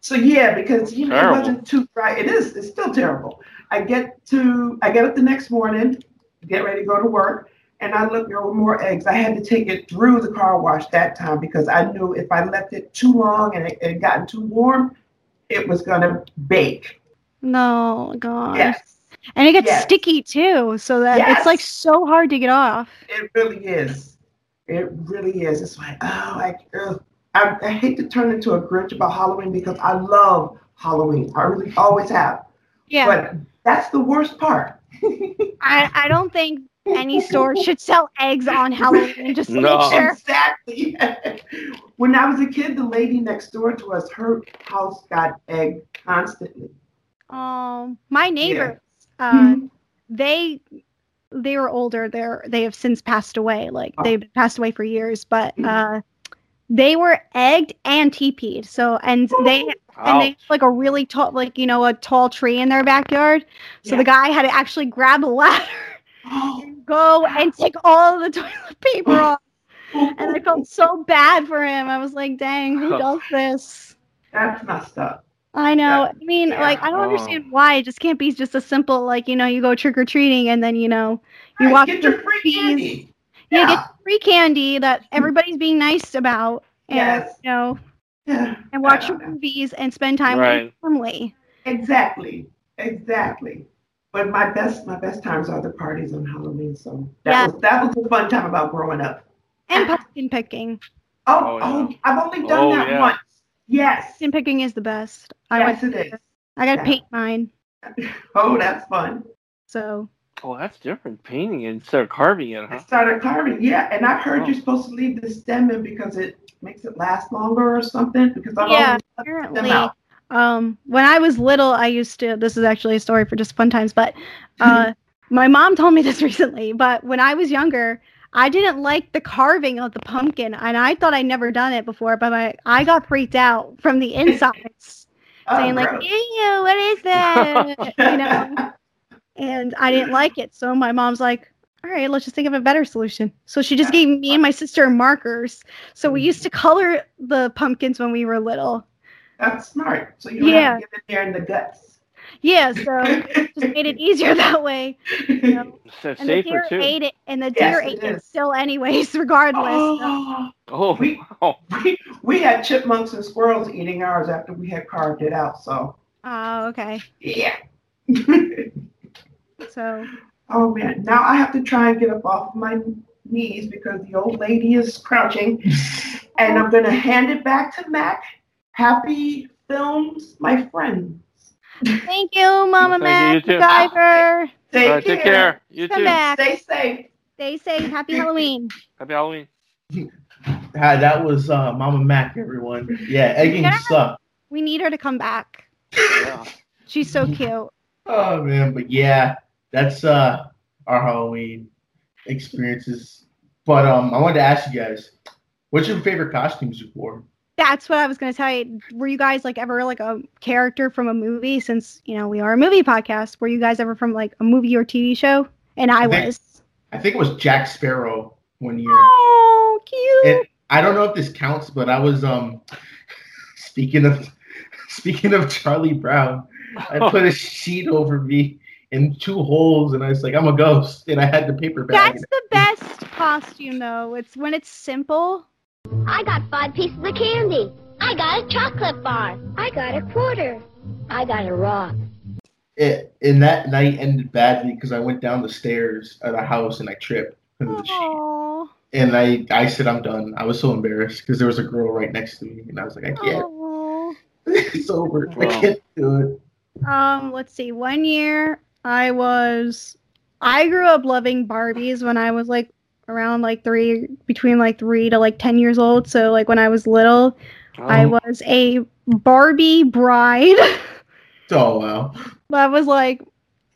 So yeah, because you know it wasn't too dry. It is. It's still terrible. I get to. I get up the next morning, get ready to go to work, and I looked, there were more eggs. I had to take it through the car wash that time because I knew if I left it too long and it it had gotten too warm, it was gonna bake. no, gosh. Yes, And it gets Yes. sticky too, so that it's like so hard to get off. it really is. It really is. It's like oh, I, ugh. I, I hate to turn into a Grinch about Halloween because I love Halloween. I really always have. Yeah. But that's the worst part. I, I don't think any store should sell eggs on Halloween just to No. make sure. Exactly. when I was a kid, the lady next door to us, her house got egged constantly. Um, my neighbors, uh, Mhm. they they were older. They're they have since passed away. Like Oh. they've passed away for years, but Mhm. uh, they were egged and teepeed. So and they and they like a really tall, like you know, a tall tree in their backyard. So Yeah. the guy had to actually grab a ladder, Oh, go and take all the toilet paper off. And I felt so bad for him. I was like, dang, who does this? that's messed up. I know. That- I mean, yeah. like, I don't Oh. understand why. It just can't be just a simple, like, you know, you go trick or treating and then, you know, you Right, watch get your free movies. candy. You Yeah. get free candy that everybody's being nice about. And, Yes. you know, Yeah. and watch your know. movies and spend time with your family. Exactly. Exactly. But my best my best times are the parties on Halloween. So that Yeah. was that was a fun time about growing up. And pumpkin picking. Oh, Oh, oh. I've only done Oh, that yeah. once. Yes. Pumpkin picking is the best. I Yes, went, it is. I got to Yeah. paint mine. Oh, that's fun. So, Oh, that's different. Painting it instead of carving it, I started carving. Yeah, and I've heard Oh. you're supposed to leave the stem in because it makes it last longer or something. Because I've Yeah, always left the apparently. stem out. Um, when I was little, I used to. This is actually a story for just fun times, but uh, my mom told me this recently. But when I was younger, I didn't like the carving of the pumpkin, and I thought I'd never done it before. But my, I got freaked out from the insides, Oh, saying like, "Ew, what is that?" you know. And I didn't like it, so my mom's like, "All right, let's just think of a better solution." So she just gave me and my sister markers. So we used to color the pumpkins when we were little. That's smart. So you don't Yeah. have to get in there in the guts. Yeah, so it just made it easier that way. You know? So And the deer too. ate it, and the Yes, deer it ate it is. still anyways, regardless. Oh, Oh, We- wow. we, we had chipmunks and squirrels eating ours after we had carved it out. So Oh, okay. yeah. So oh man, now I have to try and get up off my knees because the old lady is crouching, and I'm gonna hand it back to Mac. Happy films, my friends. thank you, Mama Thank you, Mac, you too. Diver. Take, All right, take care. You Come too. back. Stay safe. Stay safe. Happy Halloween. Happy Halloween. Ah, that was uh, Mama Mac, everyone. Yeah, egging Yeah. sucked. We need her to come back. Yeah. She's so cute. Oh man, but yeah, that's uh our Halloween experiences. But um, I wanted to ask you guys, what's your favorite costumes you wore? That's what I was gonna tell you. Were you guys like ever like a character from a movie? Since you know we are a movie podcast, were you guys ever from like a movie or TV show? And I I think- was. I think it was Jack Sparrow one year. Oh, cute. And I don't know if this counts, but I was um speaking of speaking of Charlie Brown, I put a sheet over me in two holes, and I was like, I'm a ghost, and I had the paper bag. That's the best costume though. It's when it's simple. I got five pieces of candy. I got a chocolate bar. I got a quarter. I got a rock. it, and that night ended badly because I went down the stairs of the house and I tripped because of the sheet. Oh. And I, I said I'm done. I was so embarrassed because there was a girl right next to me, and I was like, I can't. Oh. it's over. I can't do it. Um, let's see. One year I was I grew up loving Barbies when I was like around like 3 between like 3 to like 10 years old. So like when I was little, I Oh. was a Barbie bride. Oh wow. that was like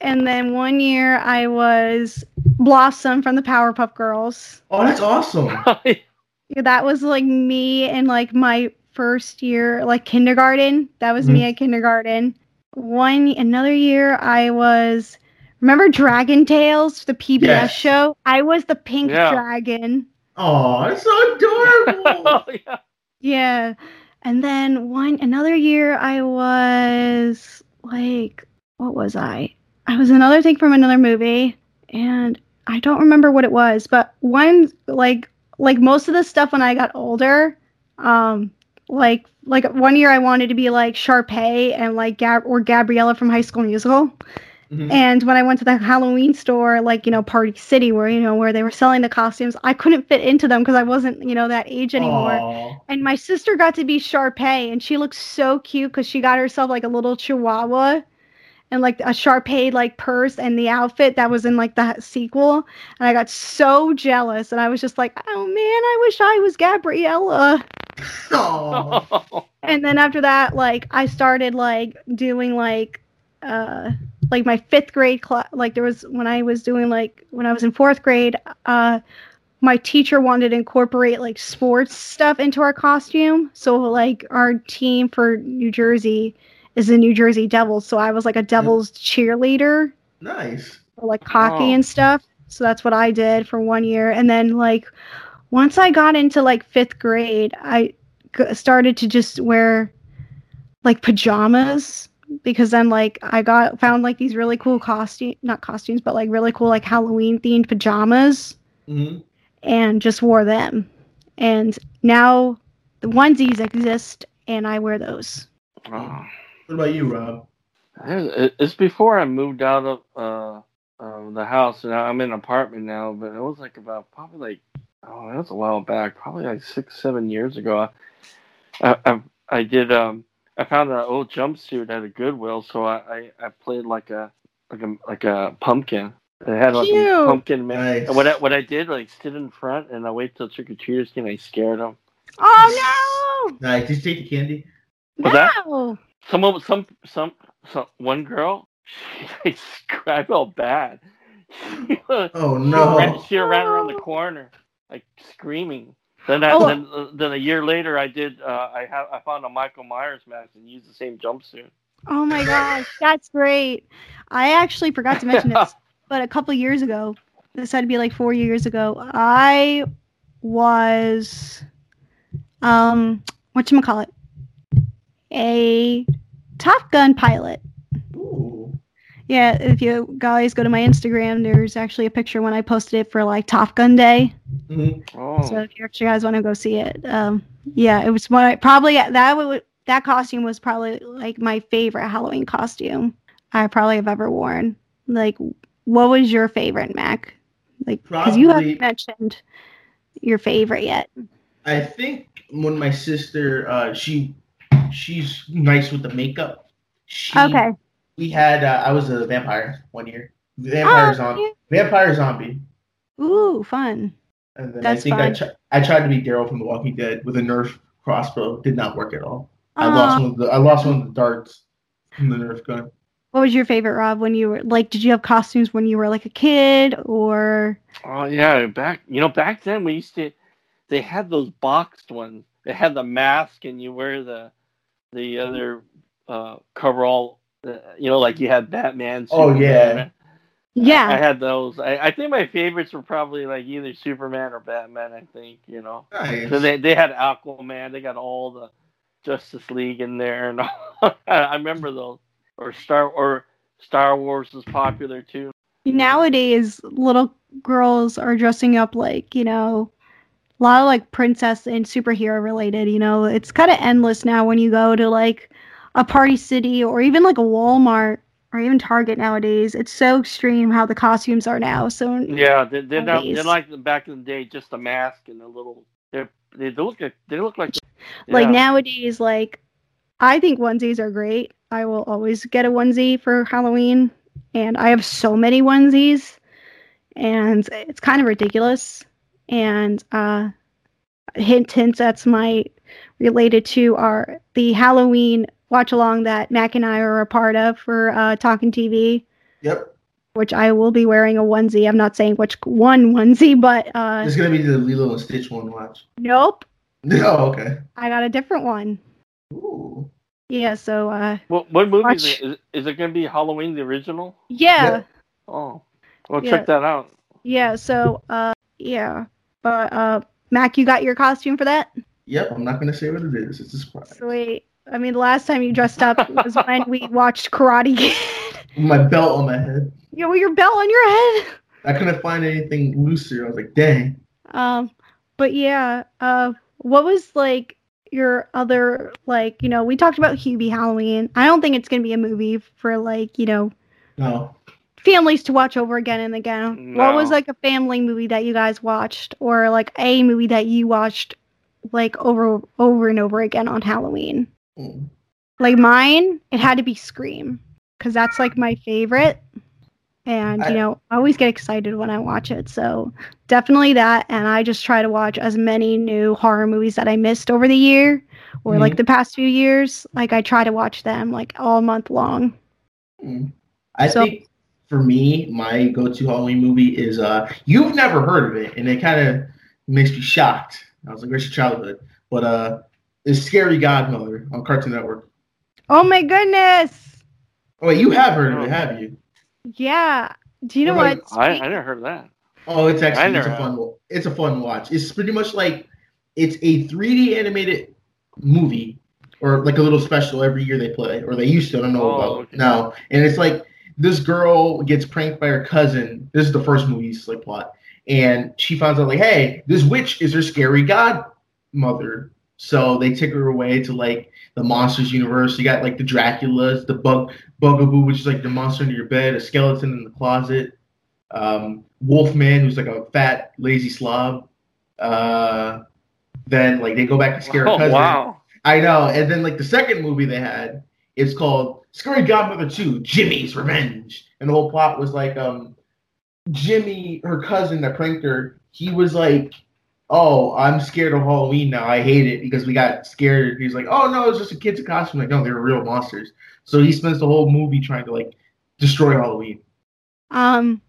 and then one year I was Blossom from the Powerpuff Girls. Oh, that's awesome. Yeah, That was like me in like my first year, like kindergarten. That was me mm-hmm. at kindergarten. One another year, I was remember Dragon Tales, the PBS Yes. show. I was the pink Yeah. dragon. Oh, it's so adorable. oh, yeah. Yeah, and then one another year, I was like, what was I? I was another thing from another movie, and I don't remember what it was. But one like like most of the stuff when I got older, um, like like one year I wanted to be like Sharpay and like Gab or Gabriella from High School Musical. Mhm. And when I went to the Halloween store, like you know Party City, where you know where they were selling the costumes, I couldn't fit into them because I wasn't you know that age anymore. Aw. And my sister got to be Sharpay, and she looked so cute because she got herself like a little chihuahua and like a Sharpay like purse and the outfit that was in like the sequel. And I got so jealous, and I was just like, oh man, I wish I was Gabriella. And then after that, like I started like doing like uh like my fifth grade class. Like there was when I was doing like when I was in fourth grade, uh my teacher wanted to incorporate like sports stuff into our costume. So like our team for New Jersey is the New Jersey Devils. So I was like a Devils cheerleader, Nice. for, like hockey Oh. and stuff. So that's what I did for one year. And then like once I got into like fifth grade, I g- started to just wear like pajamas because then like I got found like these really cool costume not costumes but like really cool like Halloween themed pajamas hmm and just wore them. And now the onesies exist and I wear those. Oh. What about you, Rob? It's before I moved out of uh, uh, the house, and I'm in an apartment now. But it was like about probably like oh, that was a while back, probably like six, seven years ago. I I, I did um I found an old jumpsuit at a Goodwill, so I, I, I played like a like a like a pumpkin. It had like Cute. a pumpkin man. Nice. And what I, what I did like stood in front and I wait till trick or treaters came. I scared them. Oh Nice. Did you take the candy? no! Was that- No! Some of some some some one girl, she, I felt bad. Oh She no. ran, she ran around the corner, like screaming. Then, I, Oh. then, uh, then a year later, I did. Uh, I have I found a Michael Myers mask and used the same jumpsuit. Oh my gosh, that's great. I actually forgot to mention this, but a couple years ago, this had to be like four years ago, I was um what you call it, A Top Gun pilot. Ooh. Yeah, if you guys go to my Instagram, there's actually a picture when I posted it for like Top Gun Day. Hmm Oh, So if you actually guys want to go see it, um, yeah, it was one. Probably that would that costume was probably like my favorite Halloween costume I probably have ever worn. Like, what was your favorite, Mac? Like, because you haven't mentioned your favorite yet. I think when my sister, uh, she, she's nice with the makeup. She, Okay. We had. Uh, I was a vampire one year. Vampire Oh, zombie. yeah. Vampire zombie. Ooh, fun. And then That's I think I, tr- I tried to be Daryl from The Walking Dead with a Nerf crossbow. Did not work at all. I lost one. Of the, I lost one of the darts from the Nerf gun. What was your favorite, Rob? When you were like, did you have costumes when you were like a kid, or oh yeah. Back you know back then we used to. They had those boxed ones. They had the mask and you wear the the other uh, coverall. Uh, you know, like you had Batman. Oh, yeah. Yeah? I had those. I, I think my favorites were probably like either Superman or Batman. I think you know. Nice. So they they had Aquaman. They got all the Justice League in there, and all. I I remember those. Or Star or Star Wars was popular too. nowadays little girls are dressing up like you know a lot of like princess and superhero related you know it's kind of endless now when you go to like a party city or even like a walmart or even target nowadays it's so extreme how the costumes are now so Yeah, they, they're not. They're like back in the day, just a mask and a little. They're, they look like they look like. like nowadays like i think onesies are great i will always get a onesie for halloween and i have so many onesies and it's kind of ridiculous and uh hint hint that's my related to our the halloween watch along that mac and i are a part of for uh talking tv Yep. which i will be wearing a onesie i'm not saying which one onesie but uh It's gonna be the Lilo and Stitch one. Watch. nope Oh, okay. i got a different one Ooh. yeah so uh What what movie is it? Is, is it going to be Halloween the original? yeah Oh, well, Yeah. check that out. Yeah, so uh yeah. But uh Mac, you got your costume for that? Yep. I'm not gonna say what it is. It's a surprise. Sweet. I mean the last time you dressed up was when we watched Karate Kid. My belt on my head. you know, with your belt on your head. I couldn't find anything looser. I was like, dang. Um but yeah, uh what was like your other like, you know, we talked about Hubie Halloween. I don't think it's gonna be a movie for like, you know, No. families to watch over again and again. What was like a family movie that you guys watched or like a movie that you watched like over over and over again on Halloween? Mm. Like mine, it had to be Scream cuz that's like my favorite. And I- you know, I always get excited when I watch it. So definitely that. And I just try to watch as many new horror movies that I missed over the year or like Mhm. the past few years. Like I try to watch them like all month long. Mm. I So- think for me, my go-to Halloween movie is uh you've never heard of it, and it kind of makes me shocked. I was like, "Where's your childhood?" But uh, it's Scary Godmother on Cartoon Network. Oh my goodness. Oh wait, you have heard of it, have you? Yeah. Do you know What what? I, I never heard of that. Oh, it's actually it's a fun. It's a fun watch. It's pretty much like it's a 3D animated movie, or like a little special every year they play, or they used to. I don't know Oh, about okay. now. And it's like this girl gets pranked by her cousin. This is the first movie's like plot, and she finds out like, hey, this witch is her scary godmother. So they take her away to like the monsters universe. You got like the Draculas, the bug bugaboo, which is like the monster under your bed, a skeleton in the closet um, Wolfman, who's like a fat, lazy slob. Uh, then like they go back to scare her Oh, cousin. wow. I know. And then like the second movie they had, it's called Scary Godmother 2, Jimmy's Revenge. And the whole plot was like um Jimmy, her cousin that pranked her, he was like, Oh, I'm scared of Halloween now. I hate it because we got scared. He's like, Oh no, it's just a kid's costume. Like, no, they were real monsters. So he spends the whole movie trying to like destroy Halloween. Um,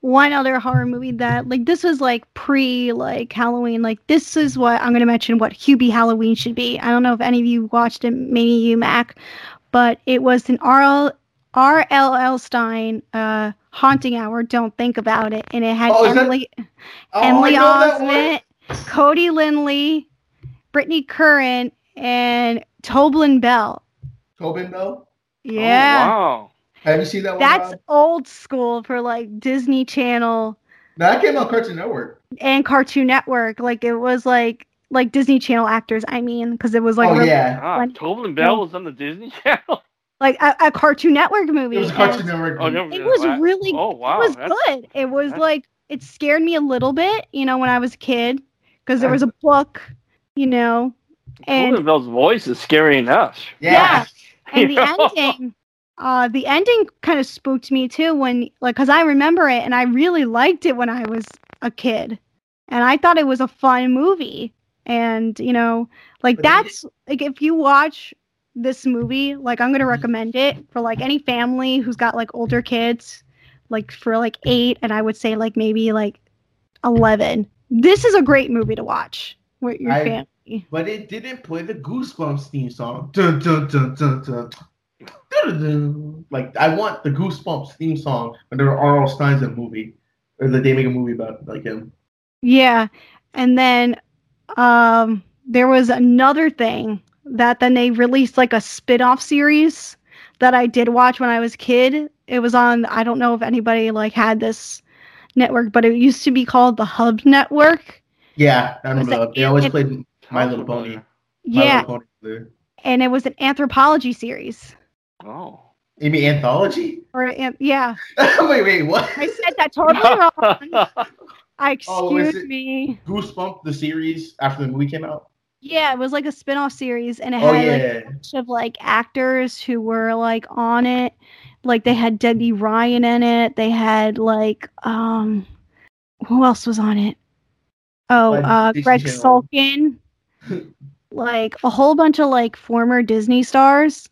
one other horror movie that like this was like pre like Halloween. Like this is what I'm gonna mention what Hubie Halloween should be. I don't know if any of you watched it, maybe you Mac, but it was an R. R. L. L. Stine uh, haunting hour. Don't think about it, and it had Oh, that- Emily Oh, Emily that one. Osment, Cody Linley, Brittany Curran, and Tobin Bell. Tobin Bell? Yeah. Oh, wow. Have you seen that one? That's Rob? old school for like Disney Channel No, that came on Cartoon Network. and Cartoon Network. Like it was like like Disney Channel actors. I mean, because it was like Oh, really- yeah. Ah, when- Tobin Bell was on the Disney Channel. like a, a Cartoon Network movie. It was a Cartoon Network. Oh, movie. no, It was wow. really. Oh, wow. It was that's- good. It was that's- like it scared me a little bit, you know, when I was a kid, because there was a book, you know, and Tobin Bell's voice is scary enough. yeah, and the know? ending uh the ending kind of spooked me too when like because i remember it and i really liked it when i was a kid. And i thought it was a fun movie. And you know like But that's like if you watch this movie like i'm gonna recommend it for like any family who's got like older kids like for like eight and i would say like maybe like 11 this is a great movie to watch with your I- family But it didn't play the Goosebumps theme song. Dun, dun, dun, dun, dun. Dun, dun. Like I want the Goosebumps theme song when there are R.L. Stine's in a movie, or that they make a movie about like him. Yeah. And then um there was another thing that then they released like a spin-off series that I did watch when I was a kid. It was on I don't know if anybody like had this network, but it used to be called the Hub Network. Yeah, I remember. Was that. They always it- played My Little Pony. Yeah, Little Pony. and it was an anthropology series. Oh. You mean anthology? Or an- yeah, wait, wait, what? I said that totally wrong. I Oh, excuse it- me. Goosebumps the series after the movie came out. Yeah, it was like a spin-off series and it Oh, had like a bunch of like actors who were like on it. Like they had Debby Ryan in it. They had like um who else was on it? Oh, uh Greg. Sulkin. like a whole bunch of like former Disney stars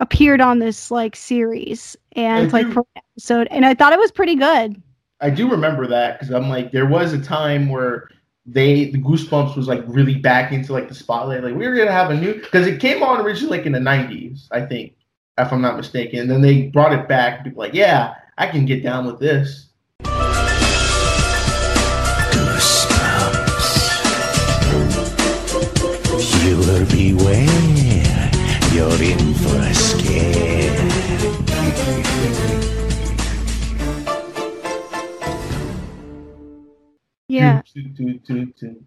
appeared on this like series and I like do- episode and I thought it was pretty good. I do remember that because I'm like, there was a time where they the Goosebumps was like really back into like the spotlight. Like we were gonna have a new because it came on originally like in the '90s, I think, if I'm not mistaken. And then they brought it back. People like, yeah, I can get down with this. Viewer beware, you're in for a scare. Yeah. Do, do, do, do.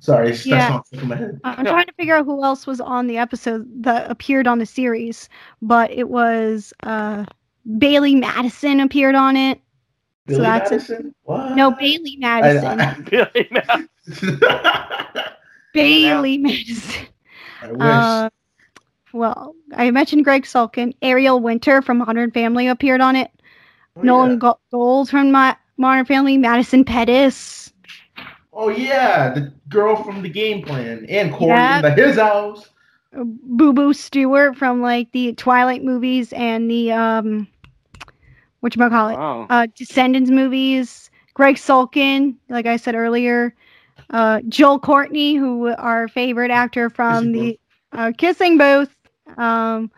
Sorry, Yeah. that's not my head. I- I'm trying to figure out who else was on the episode that appeared on the series, but it was uh Bailee Madison appeared on it. Billy so that's Madison? What? no Bailee Madison. I- Billy Madison. Bailee Madison. I wish. Uh, well, I mentioned Greg Sulkin. Ariel Winter from Modern Family appeared on it. Nolan Go- Gould from my Modern Family, Madison Pettis. Oh yeah, the girl from the game plan and Corey Yeah. in the his house. Boo Boo Stewart from like the Twilight movies and the um what you call it Wow. uh Descendants movies. Greg Sulkin, like I said earlier, uh Joel Courtney, who our favorite actor from the uh, Kissing Booth. Um,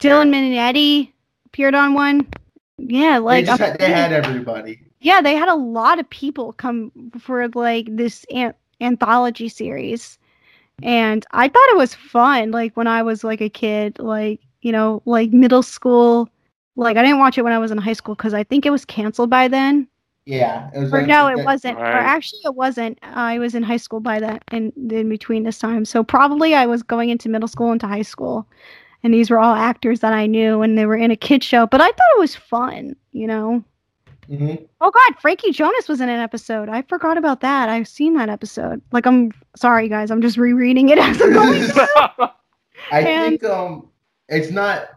Dylan Minnette appeared on one. Yeah, like they, just had, they had everybody. Yeah, they had a lot of people come for like this an- anthology series. And I thought it was fun like when I was like a kid, like, you know, like middle school. Like I didn't watch it when I was in high school cuz I think it was canceled by then. Yeah, it was Or no, it wasn't. Or actually it wasn't. I was in high school by that in in between this time. So probably I was going into middle school into high school. And these were all actors that I knew and they were in a kid show, but I thought it was fun, you know. Mhm. Oh God, Frankie Jonas was in an episode. I forgot about that. I've seen that episode. Like I'm sorry guys, I'm just rereading it as I'm going. I And- think um, it's not.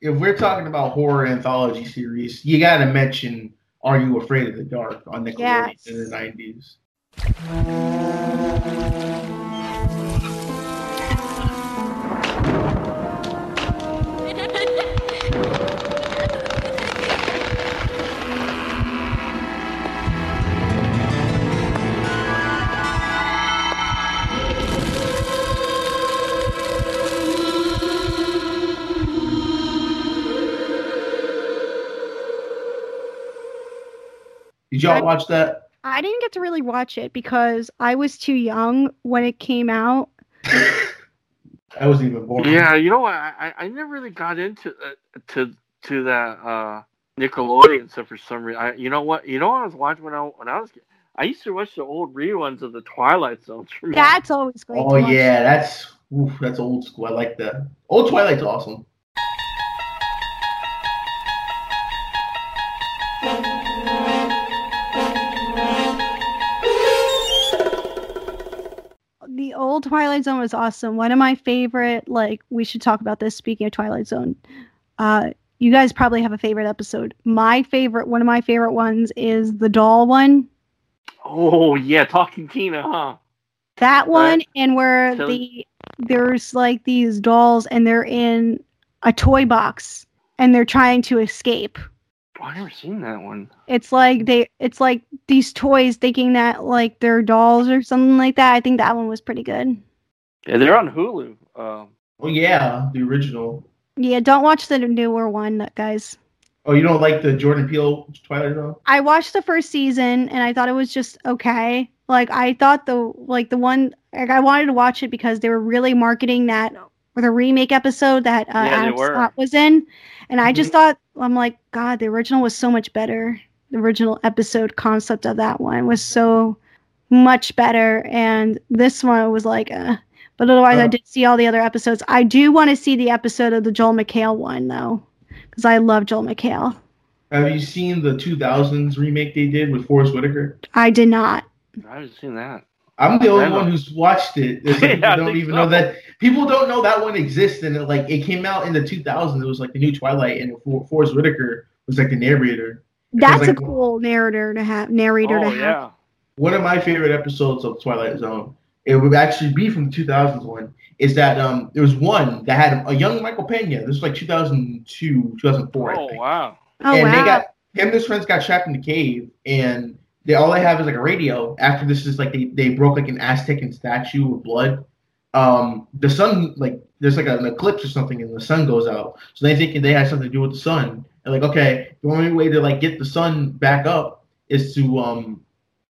If we're talking about horror anthology series, you got to mention "Are You Afraid of the Dark" on Nickelodeon Yes. in the nineties. Did y'all watch that? I didn't get to really watch it because I was too young when it came out. I wasn't even born. Yeah, you know what? I, I I never really got into uh, to to that uh, Nickelodeon stuff for some reason. I, you know what? You know what I was watching when I when I was? I used to watch the old reruns of the Twilight Zone. That's always great. Oh to watch. yeah, that's oof, that's old school. I like that. Old Twilight's awesome. The old Twilight Zone was awesome. One of my favorite, like we should talk about this speaking of Twilight Zone. Uh you guys probably have a favorite episode. My favorite one of my favorite ones is the doll one. Oh yeah, Talking Tina, huh? That one Right. and where So- the there's like these dolls and they're in a toy box and they're trying to escape. Oh, I never seen that one. It's like they it's like these toys thinking that like they're dolls or something like that. I think that one was pretty good. Yeah, they're on Hulu. Um, Oh yeah, the original. Yeah, don't watch the newer one, guys. Oh, you don't like the Jordan Peele Twilight Zone? I watched the first season and I thought it was just okay. Like I thought the like the one like I wanted to watch it because they were really marketing that with a remake episode that uh, Yeah, Adam. Scott was in, and I just thought I'm like God, the original was so much better. The original episode concept of that one was so much better, and this one was like, uh, but otherwise I Oh. did see all the other episodes. I do want to see the episode of the Joel McHale one though, because I love Joel McHale. Have you seen the 2000s remake they did with Forest Whitaker? I did not. I haven't seen that. I'm the only one who's watched it. There's like, Yeah, I people don't even so. know that people don't know that one exists, and it, like it came out in the 2000s. It was like the new Twilight, and For- Forest Whitaker was like the narrator. That's like- a cool narrator to have. Narrator to Oh have. yeah. One of my favorite episodes of Twilight Zone, it would actually be from the 2000s one, is that um there was one that had a young Michael Pena. This was like 2002, 2004. I Oh think. wow. Oh and wow. they got him and his friends got trapped in the cave and they all they have is like a radio. After this is like they, they broke like an aztecan statue with blood. Um the sun like there's like an eclipse or something and the sun goes out. So they think they had something to do with the sun. And like okay the only way to like get the sun back up is to um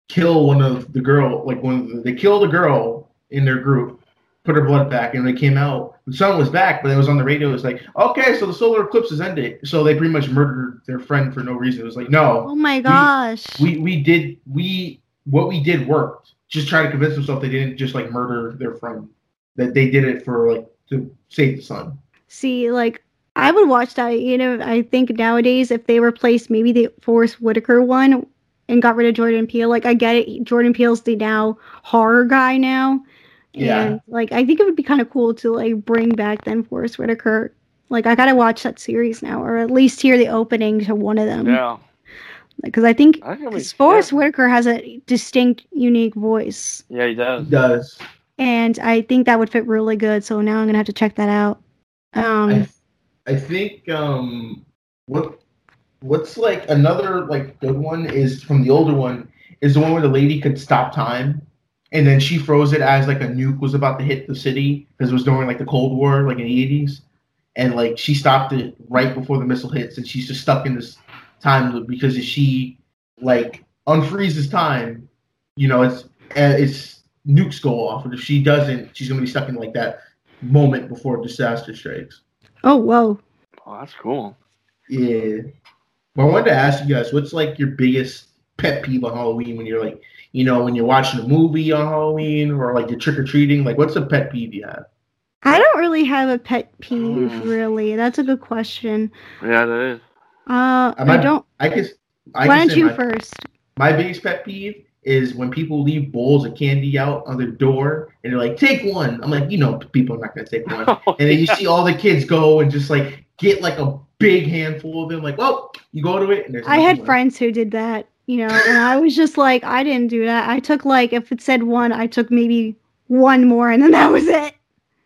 kill one of the girl like the, they kill the girl in their group put her blood back and they came out the sun was back but it was on the radio it was like okay so the solar eclipse has ended so they pretty much murdered their friend for no reason it was like no oh my gosh. we we did we what we did worked just try to convince themselves they didn't just like murder their friend that they did it for like to save the sun See, like I would watch that. You know, I think nowadays if they replaced maybe the Forest Whitaker one and got rid of Jordan Peele, like I get it. Jordan Peele's the now horror guy now. Yeah. And like I think it would be kind of cool to like bring back then Forest Whitaker. Like I gotta watch that series now, or at least hear the opening to one of them. Yeah. Because I think I can be- because Forest Whitaker has a distinct, unique voice, Yeah, he does. does. and I think that would fit really good. So now I'm gonna have to check that out. Um, I think um what what's like another like good one is from the older one is the one where the lady could stop time and then she froze it as like a nuke was about to hit the city because it was during like the Cold War like in the eighties and like she stopped it right before the missile hits and she's just stuck in this time loop because if she like unfreezes time you know it's uh, it's nukes go off and if she doesn't she's gonna be stuck in like that moment before disaster strikes oh whoa, Oh, that's cool. yeah. But I wanted to ask you guys, what's like your biggest pet peeve on Halloween when you're like, you know, when you're watching a movie on Halloween or like you're trick or treating? Like, what's a pet peeve you have? I don't really have a pet peeve. Mm. Really, that's a good question. Yeah, that is. Uh, Am I don't. I guess. I Why don't you my, first? My biggest pet peeve is when people leave bowls of candy out on the door and they're like, "Take one." I'm like, you know, people are not gonna take one. Oh, and then you see all the kids go and just like get like a big handful of them. Like, well, you go to it and there's. I had nothing friends who did that, you know, and I was just like, I didn't do that. I took like, if it said one, I took maybe one more, and then that was it.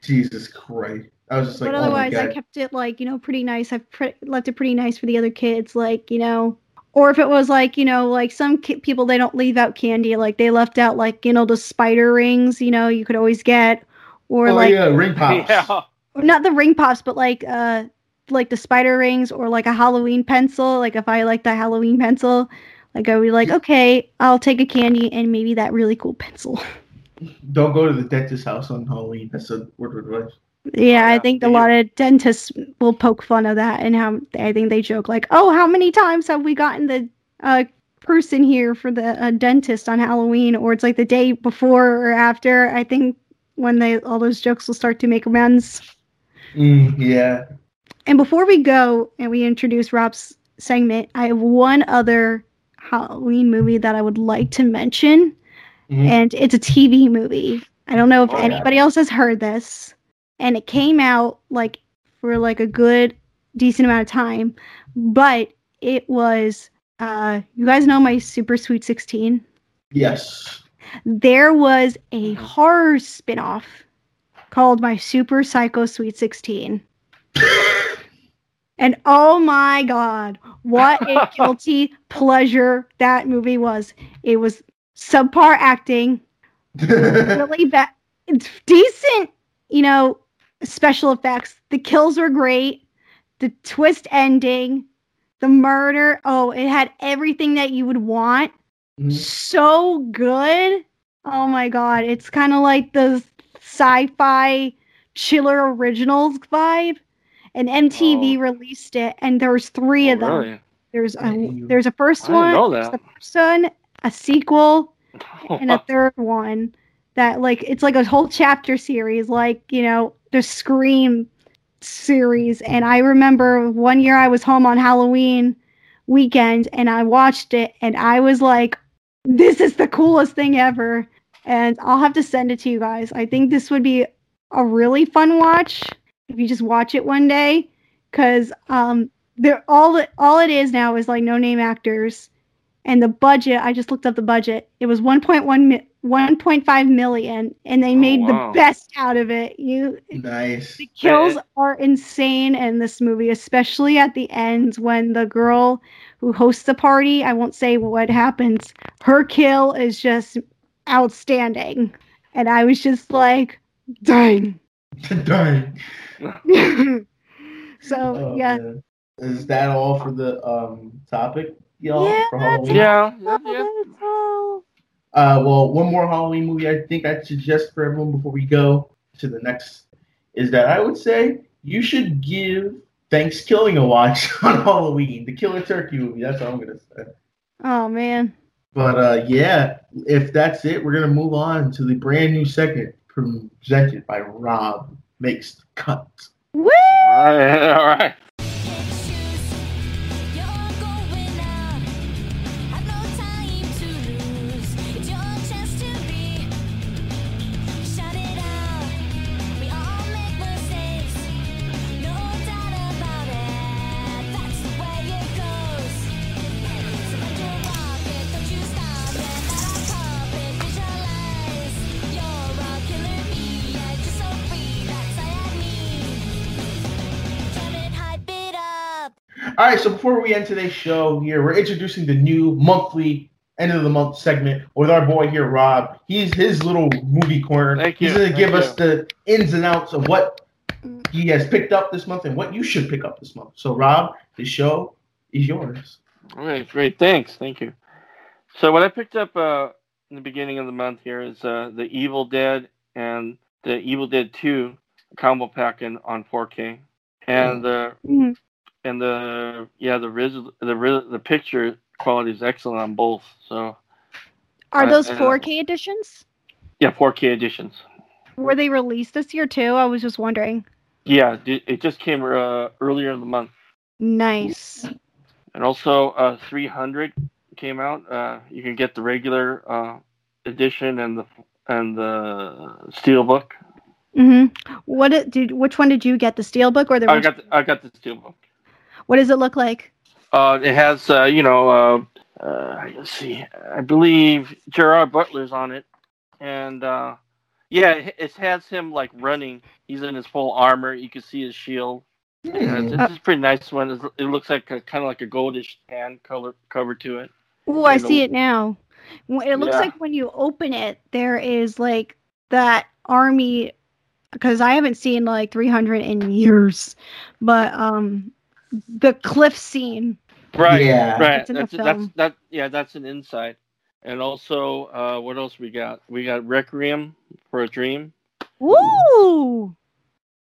Jesus Christ! I was just like, but oh my otherwise, god. I kept it like, you know, pretty nice. I've pre- left it pretty nice for the other kids, like, you know, or if it was like, you know, like some ki- people they don't leave out candy, like they left out like, you know, the spider rings, you know, you could always get, or oh like yeah, ring pops. Yeah. not the ring pops, but like uh like the spider rings or like a Halloween pencil. Like if I like the Halloween pencil, like I would be like, okay, I'll take a candy and maybe that really cool pencil. Don't go to the dentist's house on Halloween. That's a word of advice. yeah, I think a lot of dentists will poke fun of that and how I think they joke like, oh, how many times have we gotten the uh person here for the uh, dentist on Halloween or it's like the day before or after. I think when they all those jokes will start to make amends. Mm, yeah. And before we go and we introduce Rob's segment, I have one other Halloween movie that I would like to mention, Mhm. and it's a TV movie. I don't know if Oh, yeah. anybody else has heard this, and it came out like for like a good decent amount of time, but it was uh you guys know my Super Sweet 16? Yes. There was a horror spin-off called My Super Psycho Sweet 16. And oh my god, what a guilty pleasure that movie was. It was subpar acting, really bad, it's decent, you know, special effects. The kills were great. The twist ending, the murder. Oh, it had everything that you would want. Mhm. So good. Oh my god, it's kind of like the sci-fi chiller originals vibe. And MTV released it, and there was three of them. Oh, Really? There's a there's a first I one, there's the first one, a sequel, and a third one that like it's like a whole chapter series, like you know the Scream series. And I remember one year I was home on Halloween weekend and I watched it, and I was like, "This is the coolest thing ever." And I'll have to send it to you guys. I think this would be a really fun watch if you just watch it one day, because um, they're all all it is now is like no name actors and the budget i just looked up the budget it was 1.1 mi- 1.5 million and they made wow. the best out of it you Nice. the kills are insane in this movie especially at the end when the girl who hosts the party i won't say what happens her kill is just outstanding and i was just like dang Darn. so Oh, yeah man. Is that all for the um topic, y'all? Yeah, for Halloween? Yeah. Uh, well, one more Halloween movie I think I'd suggest for everyone before we go to the next is that I would say you should give Thanksgiving a watch on Halloween, the Killer Turkey movie. That's all I'm gonna say. oh man But uh, yeah, if that's it, we're gonna move on to the brand new segment presented by Rob Makes the Cut. Woo! All right. All right. All right, so before we end today's show here, we're introducing the new monthly end of the month segment with our boy here, Rob. He's his little movie corner. Thank you, He's gonna thank give you. us the ins and outs of what he has picked up this month and what you should pick up this month. So, Rob, the show is yours. All right, great. Thanks. Thank you. So what I picked up uh, in the beginning of the month here is uh, the Evil Dead and the Evil Dead 2 combo pack in, on 4K, and the Mhm. And the yeah the res, the res, the picture quality is excellent on both. So Are those uh, 4K editions? yeah, 4K editions. Were they released this year too? I was just wondering. Yeah, it just came uh, earlier in the month. Nice. And also, uh, 300 came out. Uh, you can get the regular uh, edition and the and the steelbook. hmm What did? Which one did you get? The steelbook or the? I got the, I got the steelbook. What does it look like? Uh, it has uh, you know uh, uh, let's see, I believe Gerard Butler's on it, and uh, yeah, it, it has him like running. He's in his full armor. You can see his shield. Yeah, it's, it's a pretty nice one. It's- It looks like a, kind of like a goldish tan color cover to it. Oh, I see it now. It looks Yeah. like when you open it, there is like that army. Because I haven't seen like 300 in years, but um, the cliff scene. Right. Yeah. Right. It's in the That's, that's that. Yeah, that's an insight. And also, uh, what else we got? We got Requiem for a Dream. Woo!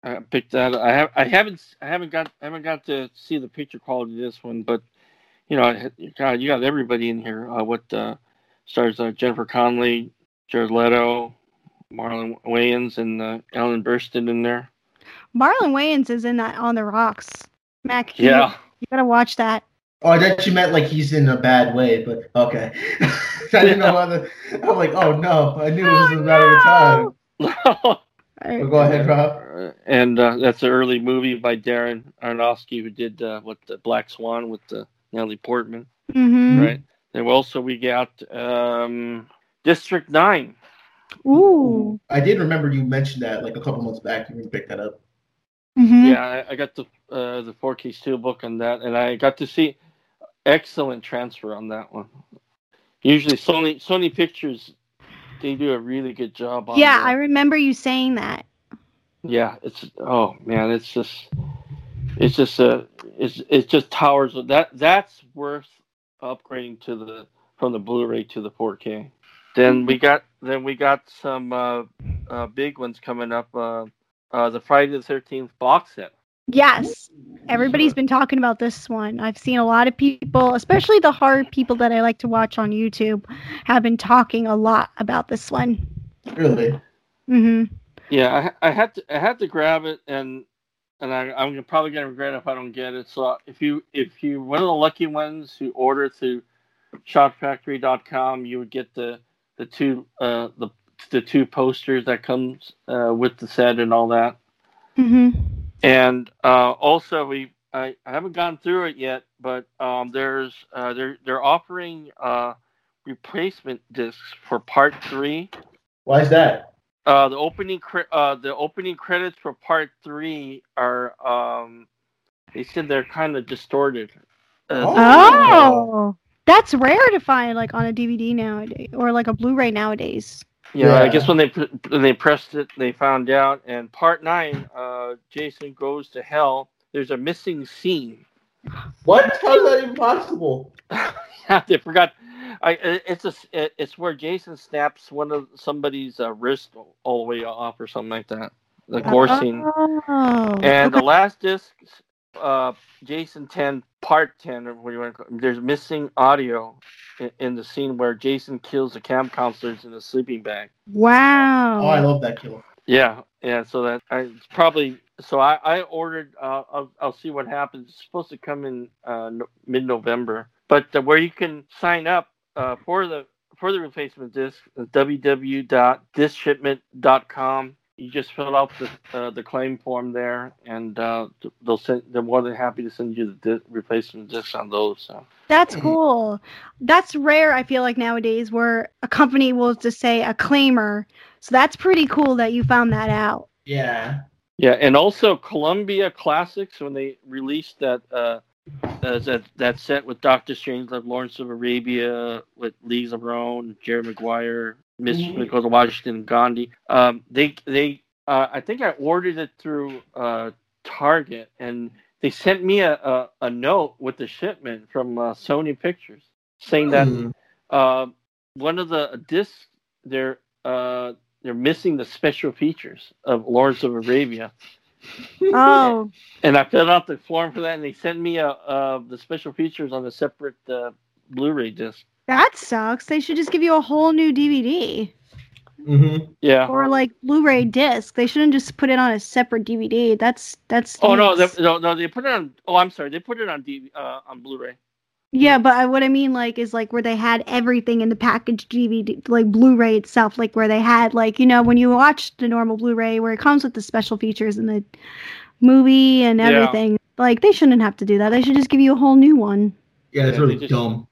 I picked that. I have. I haven't. I haven't got. I haven't got to see the picture quality of this one, but you know, God, you got everybody in here. Uh, what uh, stars uh, Jennifer Connelly, Jared Leto, Marlon Wayans, and uh, Ellen Burstyn in there. Marlon Wayans is in that on the rocks. Mac, you- Yeah. you gotta watch that. Oh, I thought you meant like he's in a bad way, but okay. I didn't know whether. I'm like, oh no, I knew it was a matter of time. But go ahead, Rob. Uh, and uh, that's an early movie by Darren Aronofsky, who did uh, what the Black Swan with the Natalie Portman. Mm-hmm. Right. Then also we got um, District Nine. Ooh. I did remember you mentioned that like a couple months back. You picked that up. Mm-hmm. Yeah, I, I got the uh, the 4K steelbook on that, and I got to see excellent transfer on that one. Usually, Sony Sony Pictures they do a really good job on. Yeah, that. I remember you saying that. Yeah, it's oh man, it's just it's just uh it's it just towers that that's worth upgrading to the from the Blu-ray to the 4K. Then we got then we got some uh, uh big ones coming up. Uh, uh the Friday the 13th box set. Yes. Everybody's been talking about this one. I've seen a lot of people, especially the hard people that I like to watch on YouTube, have been talking a lot about this one. Really? hmm Yeah, I, I had to I had to grab it and and I, I'm probably gonna regret it if I don't get it. So if you if you one of the lucky ones who order through ShoutFactory.com, you would get the the two uh the the two posters that comes uh, with the set and all that. Mm hmm And uh, also we I, I haven't gone through it yet, but um, there's uh, they're they're offering uh, replacement discs for part three. Why is that? Uh, the opening cre- uh, the opening credits for part three are um, they said they're kind of distorted. Uh, Oh, that's rare to find like on a DVD nowadays or like a Blu-ray nowadays. Yeah, I guess when they when they pressed it, they found out. And part nine, uh, Jason goes to hell. There's a missing scene. What? How is that even possible? yeah, they forgot. I it's a it's where Jason snaps one of somebody's uh, wrist all the way off or something like that. The gore scene. Oh. And the last disc, uh, Jason 10, part 10, or what do you want to call it? There's missing audio in, in the scene where Jason kills the camp counselors in a sleeping bag. Wow. Oh, I love that kill. Yeah, yeah. So that I it's probably so I I ordered. Uh, I'll I'll see what happens. It's supposed to come in uh, no, mid November, but uh, where you can sign up uh, for the for the replacement disc, is www.disshipment.com. You just fill out the uh, the claim form there, and uh, they'll send. They're more than happy to send you the di- replacement discs on those. So. That's cool. That's rare, I feel like nowadays, where a company will just say a claimer. So that's pretty cool that you found that out. Yeah. Yeah, and also Columbia Classics when they released that uh, uh, that that set with Doctor Strange, like Lawrence of Arabia, with Lee Zarone, Jerry Maguire, Miss Mhm. Nicola Washington, Gandhi. Um, they they uh, I think I ordered it through uh, Target, and they sent me a, a, a note with the shipment from uh, Sony Pictures saying that uh, one of the discs they're uh, they're missing the special features of Lawrence of Arabia. Oh, And I filled out the form for that, and they sent me a, uh, the special features on a separate uh, Blu-ray disc. That sucks. They should just give you a whole new DVD Mm-hmm. Yeah. or like Blu-ray disc. They shouldn't just put it on a separate DVD. That's that's. Oh no, they, no, no, they put it on. Oh, I'm sorry, they put it on DV, uh, on Blu-ray. Yeah, but I, what I mean like is like where they had everything in the package DVD, like Blu-ray itself, like where they had like you know when you watch the normal Blu-ray where it comes with the special features and the movie and everything. Yeah. everything. Like they shouldn't have to do that. They should just give you a whole new one. Yeah, it's Yeah, really just- dumb.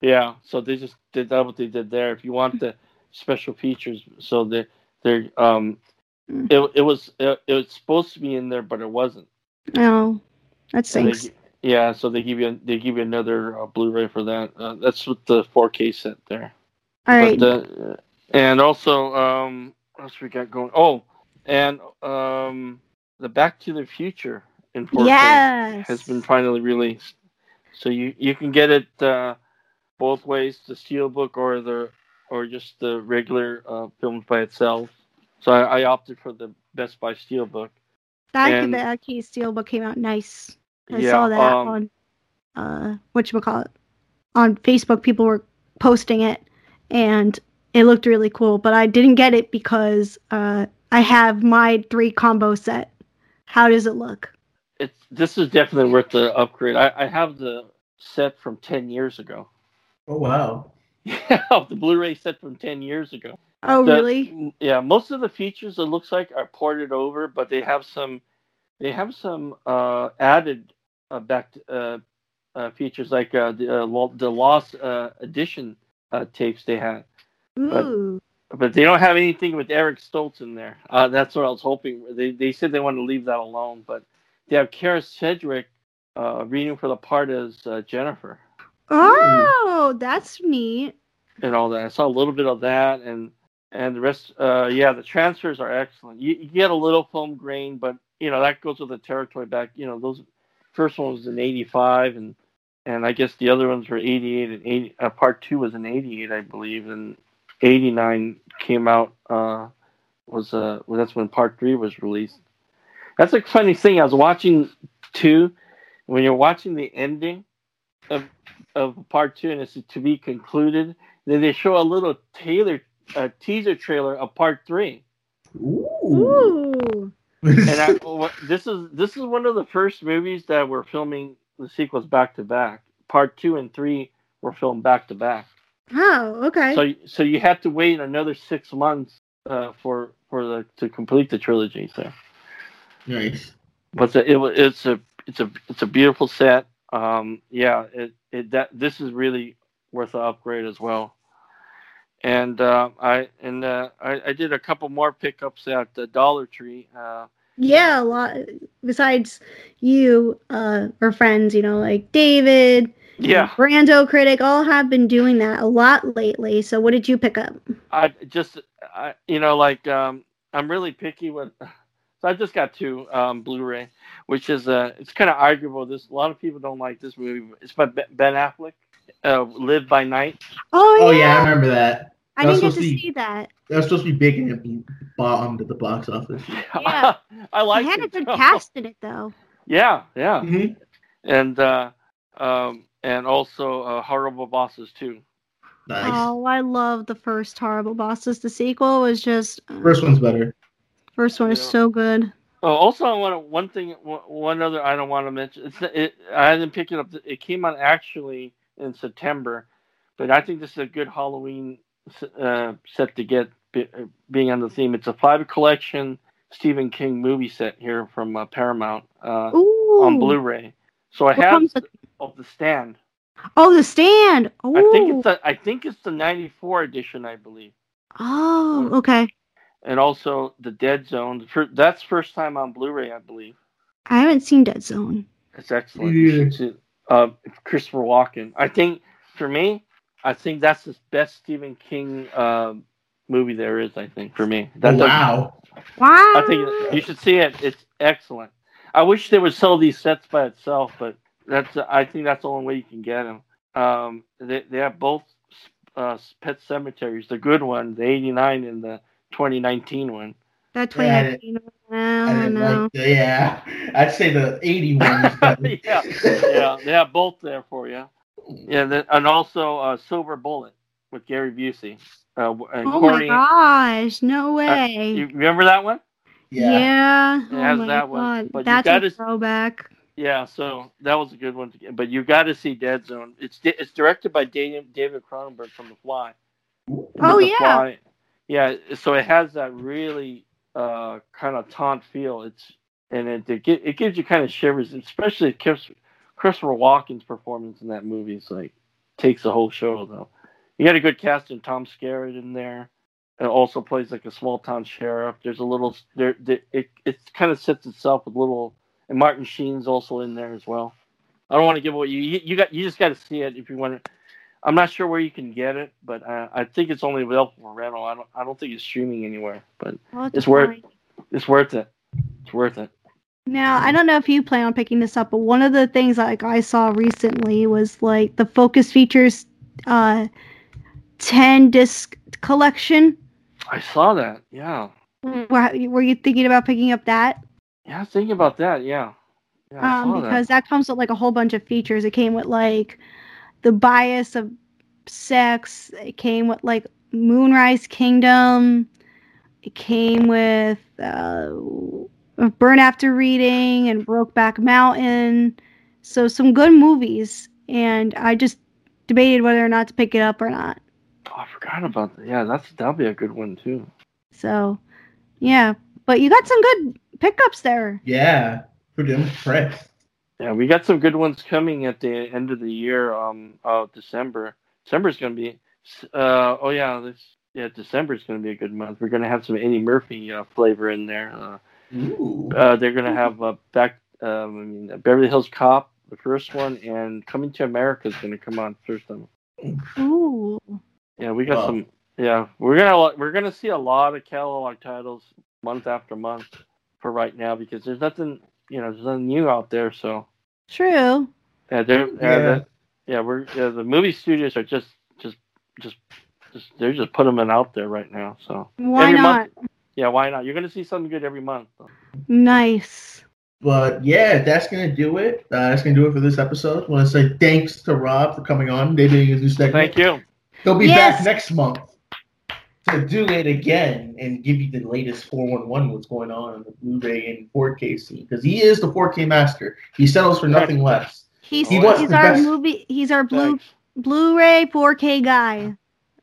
Yeah, so they just did that what they did there. If you want the special features, so they they're um, Mm. it it was it, it was supposed to be in there, but it wasn't. Oh, that And they yeah, so they give you they give you another uh, Blu-ray for that. Uh, that's with the 4K set there. All right. But, uh, and also, um, what else we got going? Oh, and um, the Back to the Future in 4K Yes. has been finally released. So you you can get it uh, both ways, the steelbook or the or just the regular uh, by itself. So I, I opted for the Best Buy steelbook. That and- that key steelbook came out nice. I Yeah, saw that um, on uh what you call it on Facebook. People were posting it, and it looked really cool. But I didn't get it because uh I have my three combo set. How does it look? It's this is definitely worth the upgrade. I, I have the set from ten years ago. Oh wow. Yeah, the Blu-ray set from ten years ago. Oh, The- really? Yeah, most of the features it looks like are ported over, but they have some, they have some uh, added uh, back uh, uh, features like uh, the uh, the lost uh, edition uh, tapes they had, But- Ooh. but they don't have anything with Eric Stoltz in there. Uh, that's what I was hoping. They they said they wanted to leave that alone, but they have Kyra Sedgwick uh, reading for the part as uh, Jennifer Oh, that's neat. and all that. I saw a little bit of that, and and the rest. Uh, yeah, the transfers are excellent. You, you get a little foam grain, but you know that goes with the territory back. You know those first one was in '85, and and I guess the other ones were '88 and '80. Uh, part two was in '88, I believe, and '89 came out. Uh, was uh well, that's when part three was released. That's a funny thing. I was watching two. When you're watching the ending of of part two, and it's to be concluded. Then they show a little Taylor uh, teaser trailer of part three. Ooh. And I, this is this is one of the first movies that were filming the sequels back to back. Part two and three were filmed back to back. Oh, okay. So so you had to wait another six months uh, for for the to complete the trilogy. So, Nice. but the, it it's a it's a it's a beautiful set. Um, yeah, it, it that this is really worth an upgrade as well. And uh, I and uh, I, I did a couple more pickups at the Dollar Tree. Uh, Yeah, a lot. Besides you, uh, or friends, you know, like David, yeah, Brando Critic, all have been doing that a lot lately. So, what did you pick up? I just I you know like um, I'm really picky with. So I just got two um, Blu-ray, which is uh, it's kind of arguable. This a lot of people don't like this movie. It's by Ben Affleck, uh, Live by Night. Oh, Oh yeah, I remember that. I That didn't get to be- see that. That was supposed to be big and it be bombed at the box office. Yeah, I like it had it. a good though. cast in it though. Yeah, yeah, Mhm. and uh, um, and also uh, Horrible Bosses too. Nice. Oh, I love the first Horrible Bosses. The sequel was just uh, First one's better. First one is so good. Oh, also, I want to, one thing, one- other I don't want to mention. It's it, I didn't pick it up. It came out actually in September, but I think this is a good Halloween uh, set to get. be- uh, Being on the theme, it's a five collection Stephen King movie set here from uh, Paramount uh, on Blu-ray. So I What have with- of the stand. Oh, the stand. Oh, I think it's the I think it's the '94 edition, I believe. oh, okay. And also the Dead Zone. That's first time on Blu-ray, I believe. I haven't seen Dead Zone. It's excellent. Me You neither. should see it. uh, Christopher Walken. I think for me, I think that's the best Stephen King uh, movie there is. I think for me. That does- wow. Wow. I think you should see it. It's excellent. I wish they would sell these sets by itself, but that's I think that's the only way you can get them. Um, they they have both uh, Pet Cemeteries, the good one, the '89, and the 2019 one. That Yeah, I 2019. I I didn't like the, yeah, I'd say the 80 one is yeah, yeah, they have both there for you. Yeah, then, and also uh, Silver Bullet with Gary Busey. Uh, and Oh Corey, my gosh! No uh, way. you remember that one? yeah. It Oh has my that one, god. but you That's gotta- a throwback. Yeah, so that was a good one to get. But you got to see Dead Zone. It's it's directed by David David Cronenberg from The Fly. Oh, The yeah. Fly- yeah. So it has that really uh, kind of taunt feel. It's and it it, it gives you kind of shivers, especially Chris, Christopher Walken's performance in that movie. Is like takes the whole show though. You got a good cast and Tom Skerritt in there. It also plays like a small town sheriff. There's a little there. there it it kind of sets itself with little and Martin Sheen's also in there as well. I don't want to give away. You, you got you just got to see it if you want to. I'm not sure where you can get it, but uh, I think it's only available for rental. I don't I don't think it's streaming anywhere, but Well, it's worth it's worth it. It's worth it. Now, I don't know if you plan on picking this up, but one of the things like I saw recently was like the Focus Features uh 10 disc collection. I saw that. Yeah, Were, were you thinking about picking up that? yeah. Thinking about that. Yeah, yeah. Um, because that. comes with like a whole bunch of features. It came with like the bias of sex. It came with like Moonrise Kingdom. It came with uh, Burn After Reading and Brokeback Mountain. So some good movies, and I just debated whether or not to pick it up or not. Oh, I forgot about that. Yeah, that's that'll be a good one too. So, yeah, but you got some good pickups there. Yeah, pretty impressed. Yeah, we got some good ones coming at the end of the year. Um, uh, December. December's gonna be. Uh, oh yeah, this yeah, December's gonna be a good month. We're gonna have some Eddie Murphy uh, flavor in there. Uh, Ooh. uh, they're gonna have uh, back. Um, I mean, Beverly Hills Cop, the first one, and Coming to America is gonna come on first time. Ooh. Yeah, we got Wow. some. Yeah, we're gonna we're gonna see a lot of catalog titles month after month for right now because there's nothing you know there's nothing new out there. So True. yeah, they're yeah, Yeah. the- yeah we're yeah, the movie studios are just just just just they're just putting them out there right now. So Why every not? month- yeah, why not? You're gonna see something good every month. Nice. But yeah, that's gonna do it. Uh, that's gonna do it for this episode. I want to say thanks to Rob for coming on, debuting his new segment. Thank you. He'll be Yes. back next month to do it again and give you the latest 411 what's going on in the Blu-ray and 4K scene because he is the 4K master. He settles for nothing less. He's He wants he's our best. movie. He's our blue Thanks. Blu-ray 4K guy.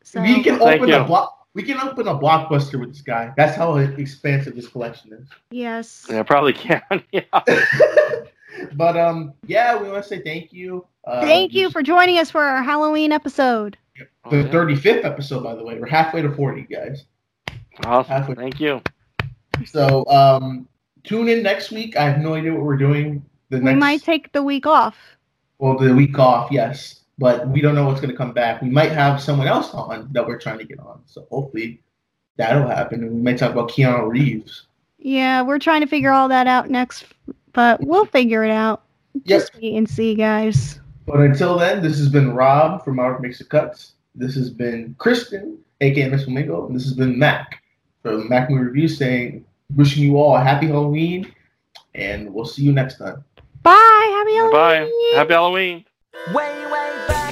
So We can Thank open you. a block. We can open a blockbuster with this guy. That's how expansive this collection is. yes. Yeah, probably can. yeah. But um, yeah, we want to say thank you. Uh, Thank you for joining us for our Halloween episode. the 35th episode, by the way. We're halfway to 40, guys. Awesome. Halfway. Thank you. So um, tune in next week. I have no idea what we're doing. The next We next, might take the week off. well, the week off, yes, but we don't know what's going to come back. We might have someone else on that we're trying to get on. So hopefully that'll happen, and we might talk about Keanu Reeves. Yeah, we're trying to figure all that out next, but we'll figure it out. Yep. Just wait and see, guys. But until then, this has been Rob from Our Makes the Cuts. This has been Kristen, aka Miss Filmingo, and this has been Mac from Mac Movie Review saying, wishing you all a happy Halloween, and we'll see you next time. Bye. Happy Halloween. Bye. Happy Halloween. Way, way back